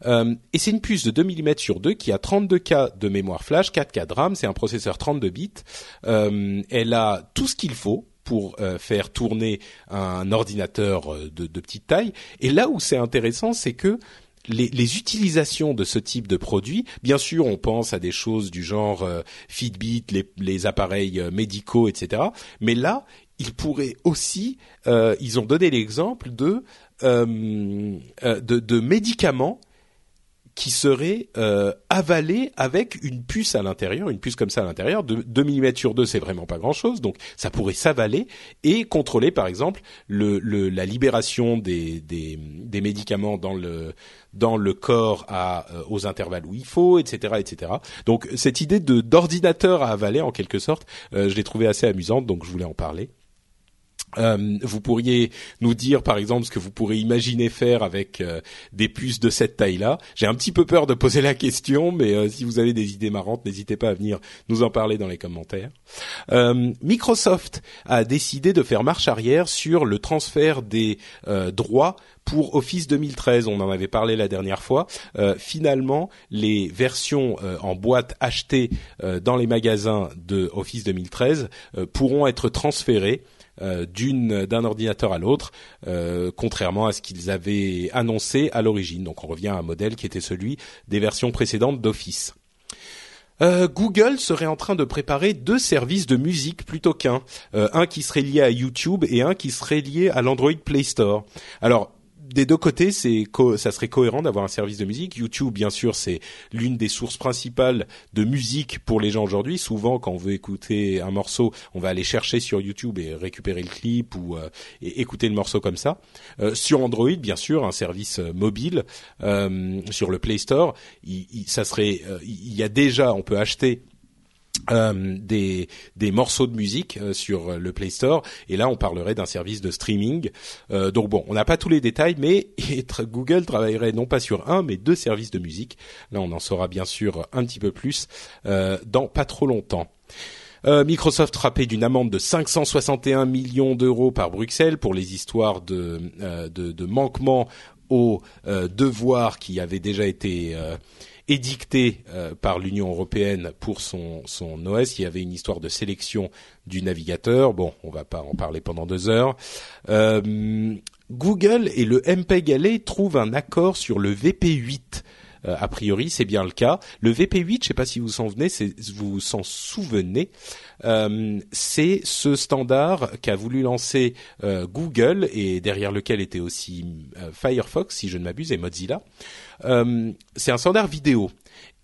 Euh, et c'est une puce de 2 mm sur 2 qui a 32 K de mémoire flash, 4 K de RAM, c'est un processeur 32 bits. elle a tout ce qu'il faut pour faire tourner un ordinateur de, petite taille. Et là où c'est intéressant, c'est que les, utilisations de ce type de produit, bien sûr, on pense à des choses du genre Fitbit, les, les appareils médicaux, etc. Mais là, ils pourraient aussi, euh, ils ont donné l'exemple de, euh, euh, de, médicaments qui seraient avalés avec une puce à l'intérieur, une puce comme ça à l'intérieur, de 2 mm sur 2, c'est vraiment pas grand-chose, donc ça pourrait s'avaler et contrôler par exemple le, le, la libération des, des, médicaments dans le dans le corps à, aux intervalles où il faut, etc., etc. Donc cette idée d'ordinateur à avaler en quelque sorte, je l'ai trouvé assez amusante, donc je voulais en parler. Euh, vous pourriez nous dire par exemple ce que vous pourrez imaginer faire avec euh, des puces de cette taille-là. J'ai un petit peu peur de poser la question, mais euh, si vous avez des idées marrantes, n'hésitez pas à venir nous en parler dans les commentaires. Microsoft a décidé de faire marche arrière sur le transfert des droits pour Office 2013, on en avait parlé la dernière fois. finalement, les versions en boîte achetées dans les magasins de Office 2013 pourront être transférées d'une d'un ordinateur à l'autre, euh, contrairement à ce qu'ils avaient annoncé à l'origine. Donc on revient à un modèle qui était celui des versions précédentes d'Office. Euh, Google serait en train de préparer deux services de musique plutôt qu'un, un qui serait lié à YouTube et un qui serait lié à l'Android Play Store. Alors des deux côtés, c'est ça serait cohérent d'avoir un service de musique. YouTube, bien sûr, c'est l'une des sources principales de musique pour les gens aujourd'hui. Souvent, quand on veut écouter un morceau, on va aller chercher sur YouTube et récupérer le clip ou euh, écouter le morceau comme ça. Euh, sur Android, bien sûr, un service euh, mobile sur le Play Store, ça serait, il y a déjà, on peut acheter euh, des, des morceaux de musique euh, sur le Play Store. Et là on parlerait d'un service de streaming. Euh, donc bon on n'a pas tous les détails mais Google travaillerait non pas sur un mais deux services de musique. Là on en saura bien sûr un petit peu plus dans pas trop longtemps. Microsoft frappé d'une amende de 561 millions d'euros par Bruxelles pour les histoires de, de, de manquement aux devoirs qui avaient déjà été édicté euh, par l'Union européenne pour son, son OS. Il y avait une histoire de sélection du navigateur. Bon, on va pas en parler pendant deux heures. Euh, Google et le MPEG-LA trouvent un accord sur le VP8 euh, a priori, c'est bien le cas. Le VP8, je sais pas si vous s'en venez, vous s'en souvenez, c'est ce standard qu'a voulu lancer Google et derrière lequel était aussi Firefox, si je ne m'abuse, et Mozilla. C'est un standard vidéo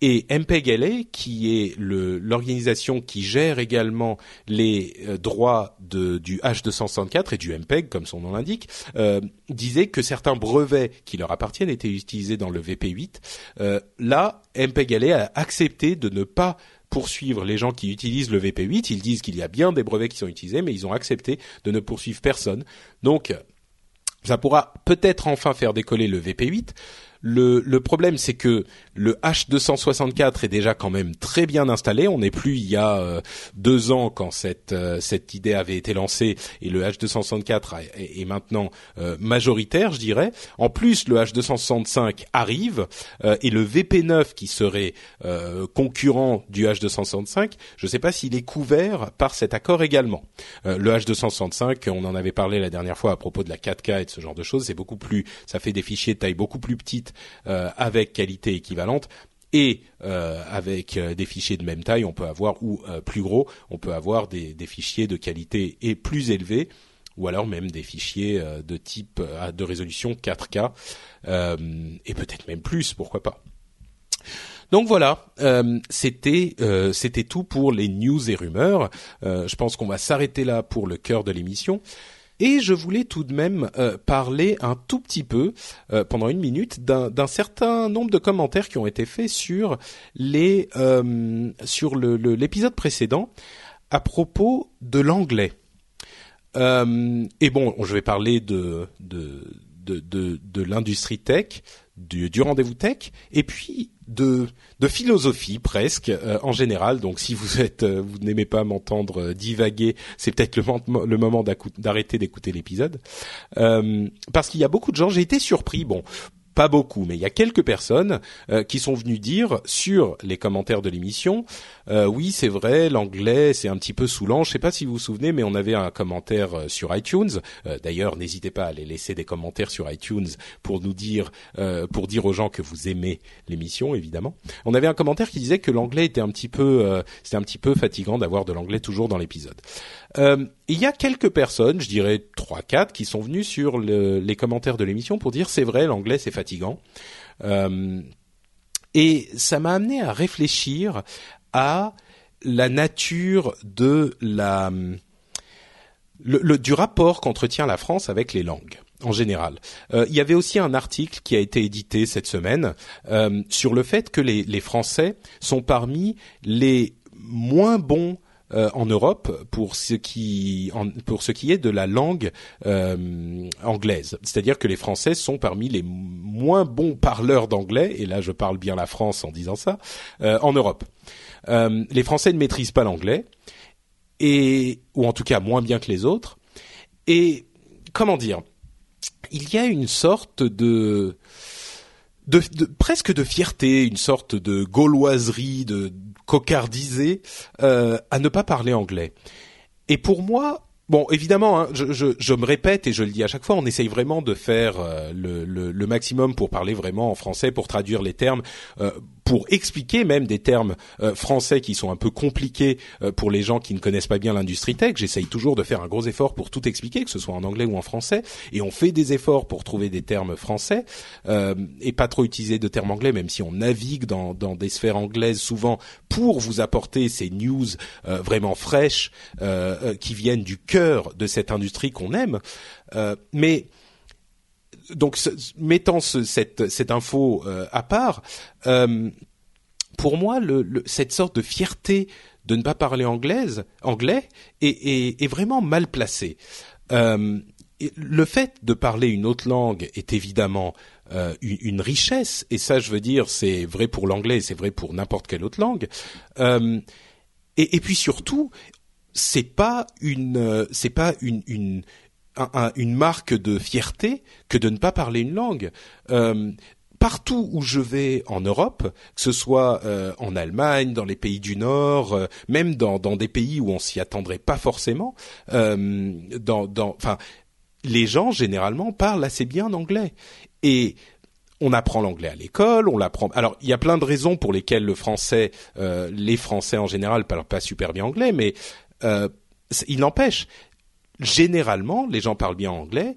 et MPEG-LA, qui est l'organisation qui gère également les euh, droits de, du H264 et du MPEG, comme son nom l'indique, euh, disait que certains brevets qui leur appartiennent étaient utilisés dans le VP8. Euh, là, MPEG-LA a accepté de ne pas poursuivre les gens qui utilisent le VP8. Ils disent qu'il y a bien des brevets qui sont utilisés, mais ils ont accepté de ne poursuivre personne. Donc, ça pourra peut-être enfin faire décoller le VP8. Le, problème, c'est que le H264 est déjà quand même très bien installé. On n'est plus il y a euh, deux ans quand cette euh, cette idée avait été lancée et le H264 est, maintenant euh, majoritaire, je dirais. En plus, le H265 arrive et le VP9 qui serait concurrent du H265, je ne sais pas s'il est couvert par cet accord également. le H265, on en avait parlé la dernière fois à propos de la 4K et de ce genre de choses, c'est beaucoup plus, ça fait des fichiers de taille beaucoup plus petite euh, avec qualité équivalente et euh, avec euh, des fichiers de même taille, on peut avoir ou plus gros, on peut avoir des, fichiers de qualité et plus élevés ou alors même des fichiers de type de résolution 4K et peut-être même plus, pourquoi pas. Donc voilà, c'était c'était tout pour les news et rumeurs. je pense qu'on va s'arrêter là pour le cœur de l'émission. Et je voulais tout de même euh, parler un tout petit peu, euh, pendant une minute, d'un certain nombre de commentaires qui ont été faits sur les euh, sur l'épisode précédent à propos de l'anglais. et bon, je vais parler de de de, de, l'industrie tech, du, du rendez-vous tech, et puis de, philosophie presque euh, en général. Donc si vous êtes, euh, vous n'aimez pas m'entendre divaguer, c'est peut-être le, le, moment d'arrêter d'écouter l'épisode, parce qu'il y a beaucoup de gens. J'ai été surpris. Bon, pas beaucoup, mais il y a quelques personnes euh, qui sont venues dire sur les commentaires de l'émission, euh, oui c'est vrai, l'anglais c'est un petit peu saoulant. Je sais pas si vous vous souvenez, mais on avait un commentaire euh, sur iTunes. D'ailleurs, n'hésitez pas à aller laisser des commentaires sur iTunes pour nous dire, pour dire aux gens que vous aimez l'émission, évidemment. On avait un commentaire qui disait que l'anglais était un petit peu, c'était un petit peu fatigant d'avoir de l'anglais toujours dans l'épisode. Euh, il y a quelques personnes, je dirais trois, quatre, qui sont venues sur le, les commentaires de l'émission pour dire c'est vrai, l'anglais c'est fatigant. Euh, et ça m'a amené à réfléchir à la nature de la le, du rapport qu'entretient la France avec les langues en général. Euh, il y avait aussi un article qui a été édité cette semaine euh, sur le fait que les, les Français sont parmi les moins bons euh, en Europe pour ce qui pour ce qui est de la langue euh, anglaise. C'est-à-dire que les Français sont parmi les moins bons parleurs d'anglais, et là je parle bien la France en disant ça, euh, en Europe. les Français ne maîtrisent pas l'anglais, et ou en tout cas moins bien que les autres. Et comment dire, il y a une sorte de de, de, presque de fierté, une sorte de gauloiserie, de cocardisé euh, à ne pas parler anglais. Et pour moi, Bon, évidemment, hein, je, je, je, me répète et je le dis à chaque fois, on essaye vraiment de faire euh, le, le, le, maximum pour parler vraiment en français, pour traduire les termes, euh, pour expliquer même des termes euh, français qui sont un peu compliqués pour les gens qui ne connaissent pas bien l'industrie tech. J'essaye toujours de faire un gros effort pour tout expliquer, que ce soit en anglais ou en français, et on fait des efforts pour trouver des termes français et pas trop utiliser de termes anglais, même si on navigue dans, dans des sphères anglaises souvent pour vous apporter ces news vraiment fraîches qui viennent du cœur de cette industrie qu'on aime. Euh, mais donc mettant cette, cette info euh, à part, euh, pour moi, cette sorte de fierté de ne pas parler anglaise, anglais est, est, vraiment mal placée. le fait de parler une autre langue est évidemment une, richesse, et ça, je veux dire, c'est vrai pour l'anglais, c'est vrai pour n'importe quelle autre langue. Et, puis surtout, c'est pas une euh, c'est pas une une marque de fierté que de ne pas parler une langue. Euh, partout où je vais en Europe, que ce soit euh, en Allemagne, dans les pays du Nord, euh, même dans, des pays où on s'y attendrait pas forcément, dans, dans, enfin, les gens généralement parlent assez bien anglais et on apprend l'anglais à l'école, on l'apprend. Alors, il y a plein de raisons pour lesquelles le français, les Français en général, parlent pas super bien anglais, mais il n'empêche, généralement, les gens parlent bien anglais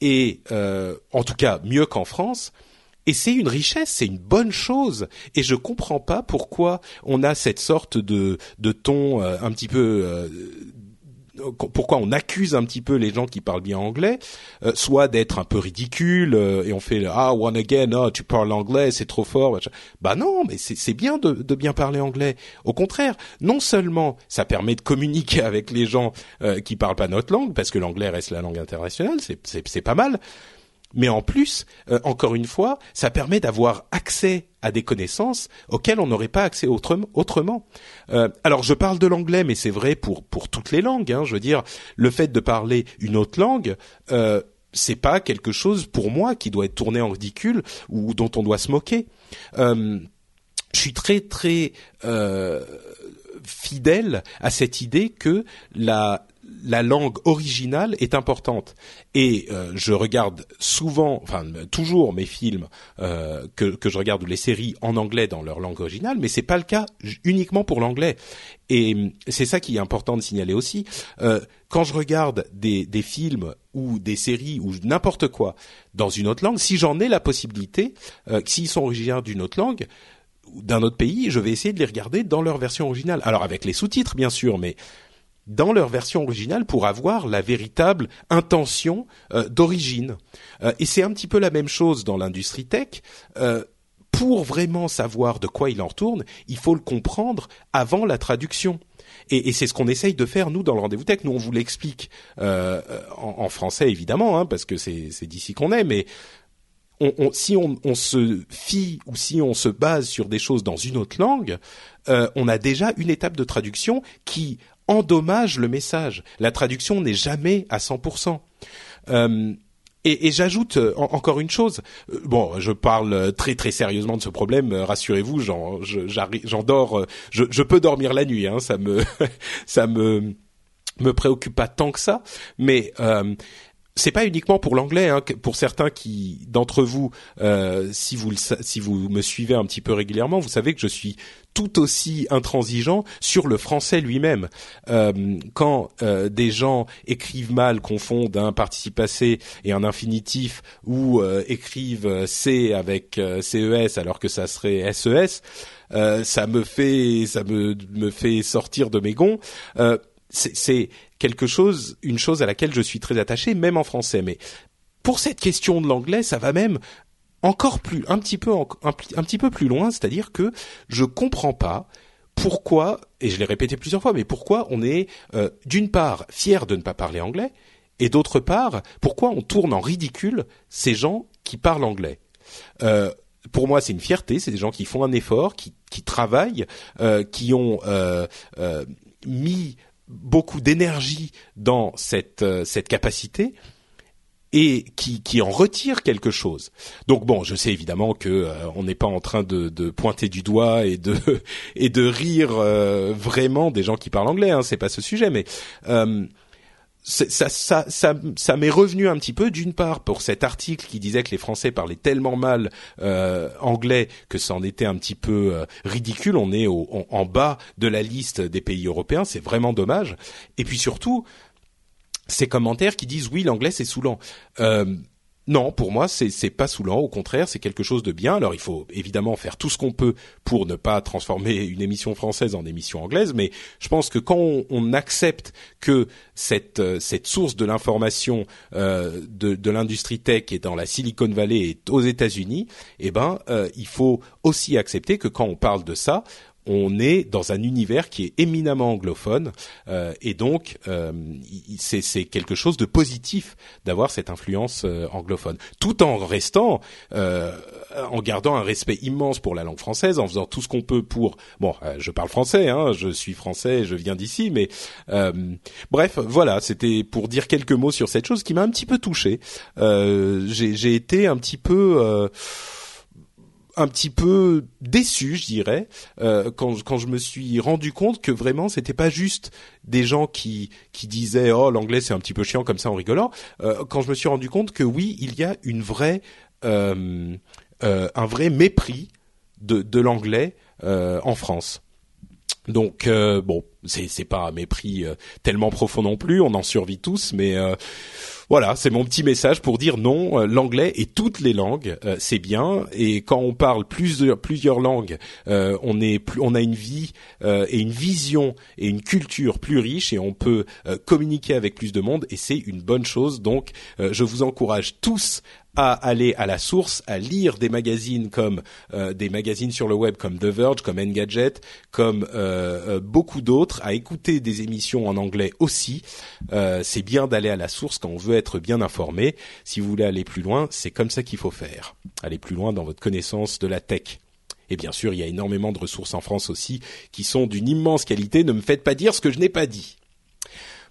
et euh, en tout cas mieux qu'en France. Et c'est une richesse, c'est une bonne chose. Et je comprends pas pourquoi on a cette sorte de, de ton euh, un petit peu pourquoi on accuse un petit peu les gens qui parlent bien anglais, euh, soit d'être un peu ridicule euh, et on fait ah one again, oh, tu parles anglais, c'est trop fort. Bah non, mais c'est bien de, de, bien parler anglais. Au contraire, non seulement ça permet de communiquer avec les gens euh, qui parlent pas notre langue, parce que l'anglais reste la langue internationale, c'est pas mal mais en plus, euh, encore une fois, ça permet d'avoir accès à des connaissances auxquelles on n'aurait pas accès autrement. Euh, alors, je parle de l'anglais, mais c'est vrai pour pour toutes les langues. Hein, je veux dire, le fait de parler une autre langue. Euh, c'est pas quelque chose pour moi qui doit être tourné en ridicule ou dont on doit se moquer. Euh, je suis très très fidèle à cette idée que la la langue originale est importante. Et euh, je regarde souvent, enfin toujours mes films euh, que, que je regarde ou les séries en anglais dans leur langue originale, mais c'est pas le cas uniquement pour l'anglais. Et c'est ça qui est important de signaler aussi. Euh, quand je regarde des, des films ou des séries ou n'importe quoi dans une autre langue, si j'en ai la possibilité, s'ils sont originaires d'une autre langue, d'un autre pays, je vais essayer de les regarder dans leur version originale. Alors avec les sous-titres bien sûr, mais dans leur version originale pour avoir la véritable intention euh, d'origine. Euh, et c'est un petit peu la même chose dans l'industrie tech. Euh, pour vraiment savoir de quoi il en retourne, il faut le comprendre avant la traduction. Et, et c'est ce qu'on essaye de faire nous dans le rendez-vous tech. Nous on vous l'explique en, en, français évidemment, hein, parce que c'est d'ici qu'on est, mais on, si on, on, se fie ou si on se base sur des choses dans une autre langue, euh, on a déjà une étape de traduction qui endommage le message. La traduction n'est jamais à 100%. Euh, et, et j'ajoute euh, encore une chose. Euh, bon, je parle très très sérieusement de ce problème. Rassurez-vous, j'en j'en dors. Je, je, peux dormir la nuit. Hein, ça me ça me me préoccupe pas tant que ça. Mais euh, c'est pas uniquement pour l'anglais. Hein, pour certains qui d'entre vous, euh, si vous si vous me suivez un petit peu régulièrement, vous savez que je suis tout aussi intransigeant sur le français lui-même. Euh, quand euh, des gens écrivent mal, confondent un participe passé et un infinitif, ou euh, écrivent C avec CES alors que ça serait SES, ça me fait ça me me fait sortir de mes gonds. c'est quelque chose, une chose à laquelle je suis très attaché, même en français. Mais pour cette question de l'anglais, ça va même encore plus, un petit peu, un, petit peu plus loin, c'est-à-dire que je comprends pas pourquoi, et je l'ai répété plusieurs fois, mais pourquoi on est euh, d'une part fier de ne pas parler anglais, et d'autre part pourquoi on tourne en ridicule ces gens qui parlent anglais. Euh, pour moi, c'est une fierté. C'est des gens qui font un effort, qui, qui travaillent, euh, qui ont euh, euh, mis beaucoup d'énergie dans cette euh, cette capacité et qui, qui en retire quelque chose. Donc bon, je sais évidemment que euh, on n'est pas en train de, de, pointer du doigt et de et de rire euh, vraiment des gens qui parlent anglais. Hein, c'est pas ce sujet, mais ça, ça, ça, ça m'est revenu un petit peu d'une part pour cet article qui disait que les Français parlaient tellement mal euh, anglais que ça en était un petit peu euh, ridicule. On est au, en, bas de la liste des pays européens, c'est vraiment dommage. Et puis surtout, ces commentaires qui disent oui l'anglais c'est saoulant. Euh, non, pour moi, c'est pas saoulant. Au contraire, c'est quelque chose de bien. Alors, il faut évidemment faire tout ce qu'on peut pour ne pas transformer une émission française en émission anglaise. Mais je pense que quand on, accepte que cette euh, cette source de l'information euh, de, de l'industrie tech est dans la Silicon Valley et aux États-Unis, eh ben, euh, il faut aussi accepter que quand on parle de ça, on est dans un univers qui est éminemment anglophone euh, et donc euh, c'est quelque chose de positif d'avoir cette influence euh, anglophone, tout en restant, en gardant un respect immense pour la langue française, en faisant tout ce qu'on peut pour. Bon, je parle français, hein, je suis français, je viens d'ici, mais bref, voilà, c'était pour dire quelques mots sur cette chose qui m'a un petit peu touché. J'ai été un petit peu un petit peu déçu, je dirais, euh, quand, quand je me suis rendu compte que vraiment c'était pas juste des gens qui qui disaient oh l'anglais c'est un petit peu chiant comme ça en rigolant. Euh, quand je me suis rendu compte que oui il y a une vraie euh, euh un vrai mépris de de l'anglais euh, en France. Donc bon, c'est c'est pas un mépris tellement profond non plus, on en survit tous, mais voilà, c'est mon petit message pour dire non, euh, l'anglais et toutes les langues, euh, c'est bien. Et quand on parle plusieurs plusieurs langues, euh, on est on a une vie et une vision et une culture plus riche et on peut communiquer avec plus de monde et c'est une bonne chose. Donc, je vous encourage tous à aller à la source, à lire des magazines comme euh, des magazines sur le web comme The Verge, comme Engadget, comme euh, euh, beaucoup d'autres, à écouter des émissions en anglais aussi. c'est bien d'aller à la source quand on veut être bien informé. Si vous voulez aller plus loin, c'est comme ça qu'il faut faire. Aller plus loin dans votre connaissance de la tech. Et bien sûr, il y a énormément de ressources en France aussi qui sont d'une immense qualité. Ne me faites pas dire ce que je n'ai pas dit.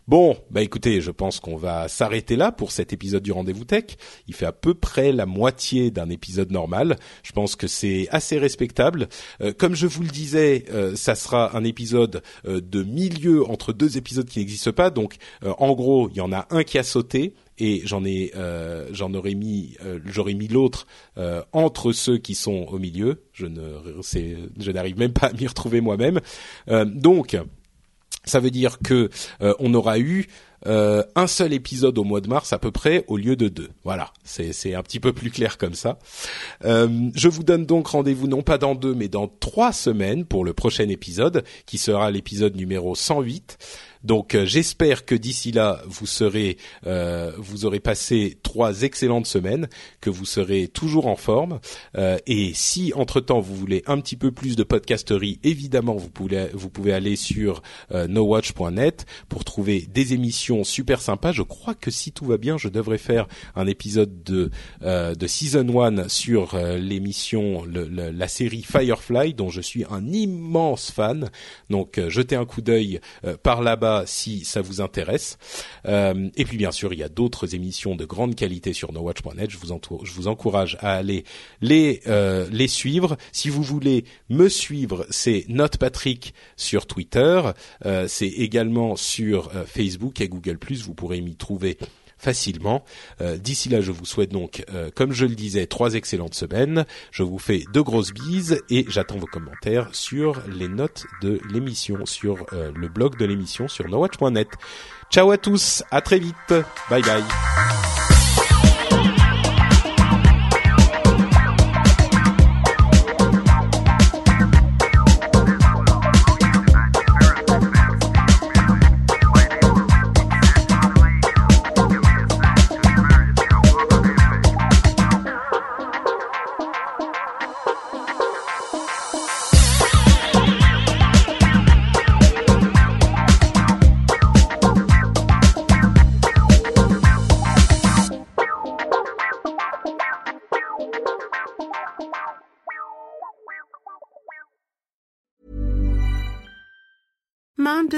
Bon, bah écoutez, je pense qu'on va s'arrêter là pour cet épisode du Rendez-vous Tech. Il fait à peu près la moitié d'un épisode normal. Je pense que c'est assez respectable. Euh, comme je vous le disais, euh, ça sera un épisode euh, de milieu entre deux épisodes qui n'existent pas. Donc, en gros, il y en a un qui a sauté et j'en ai, j'en aurais mis, j'aurais mis l'autre entre ceux qui sont au milieu. Je ne, je n'arrive même pas à m'y retrouver moi-même. donc ça veut dire que euh, on aura eu euh, un seul épisode au mois de mars à peu près au lieu de deux. Voilà, c'est un petit peu plus clair comme ça. Euh, je vous donne donc rendez-vous non pas dans deux mais dans trois semaines pour le prochain épisode qui sera l'épisode numéro 108. Donc euh, j'espère que d'ici là vous serez, euh, vous aurez passé trois excellentes semaines, que vous serez toujours en forme. Euh, et si entre temps vous voulez un petit peu plus de podcasterie, évidemment vous pouvez vous pouvez aller sur nowatch.net pour trouver des émissions émission super sympa. Je crois que si tout va bien, je devrais faire un épisode de de season 1 sur l'émission, la série Firefly, dont je suis un immense fan. Donc jetez un coup d'œil par là-bas si ça vous intéresse. et puis bien sûr, il y a d'autres émissions de grande qualité sur NoWatch.net. Je vous, encourage à aller les les suivre. Si vous voulez me suivre, c'est Note Patrick sur Twitter. Euh, c'est également sur euh, Facebook et Google+. Vous pourrez m'y trouver facilement. Euh, d'ici là, je vous souhaite donc, comme je le disais, trois excellentes semaines. Je vous fais de grosses bises et j'attends vos commentaires sur les notes de l'émission, sur le blog de l'émission sur nowatch.net. Ciao à tous, à très vite, bye bye.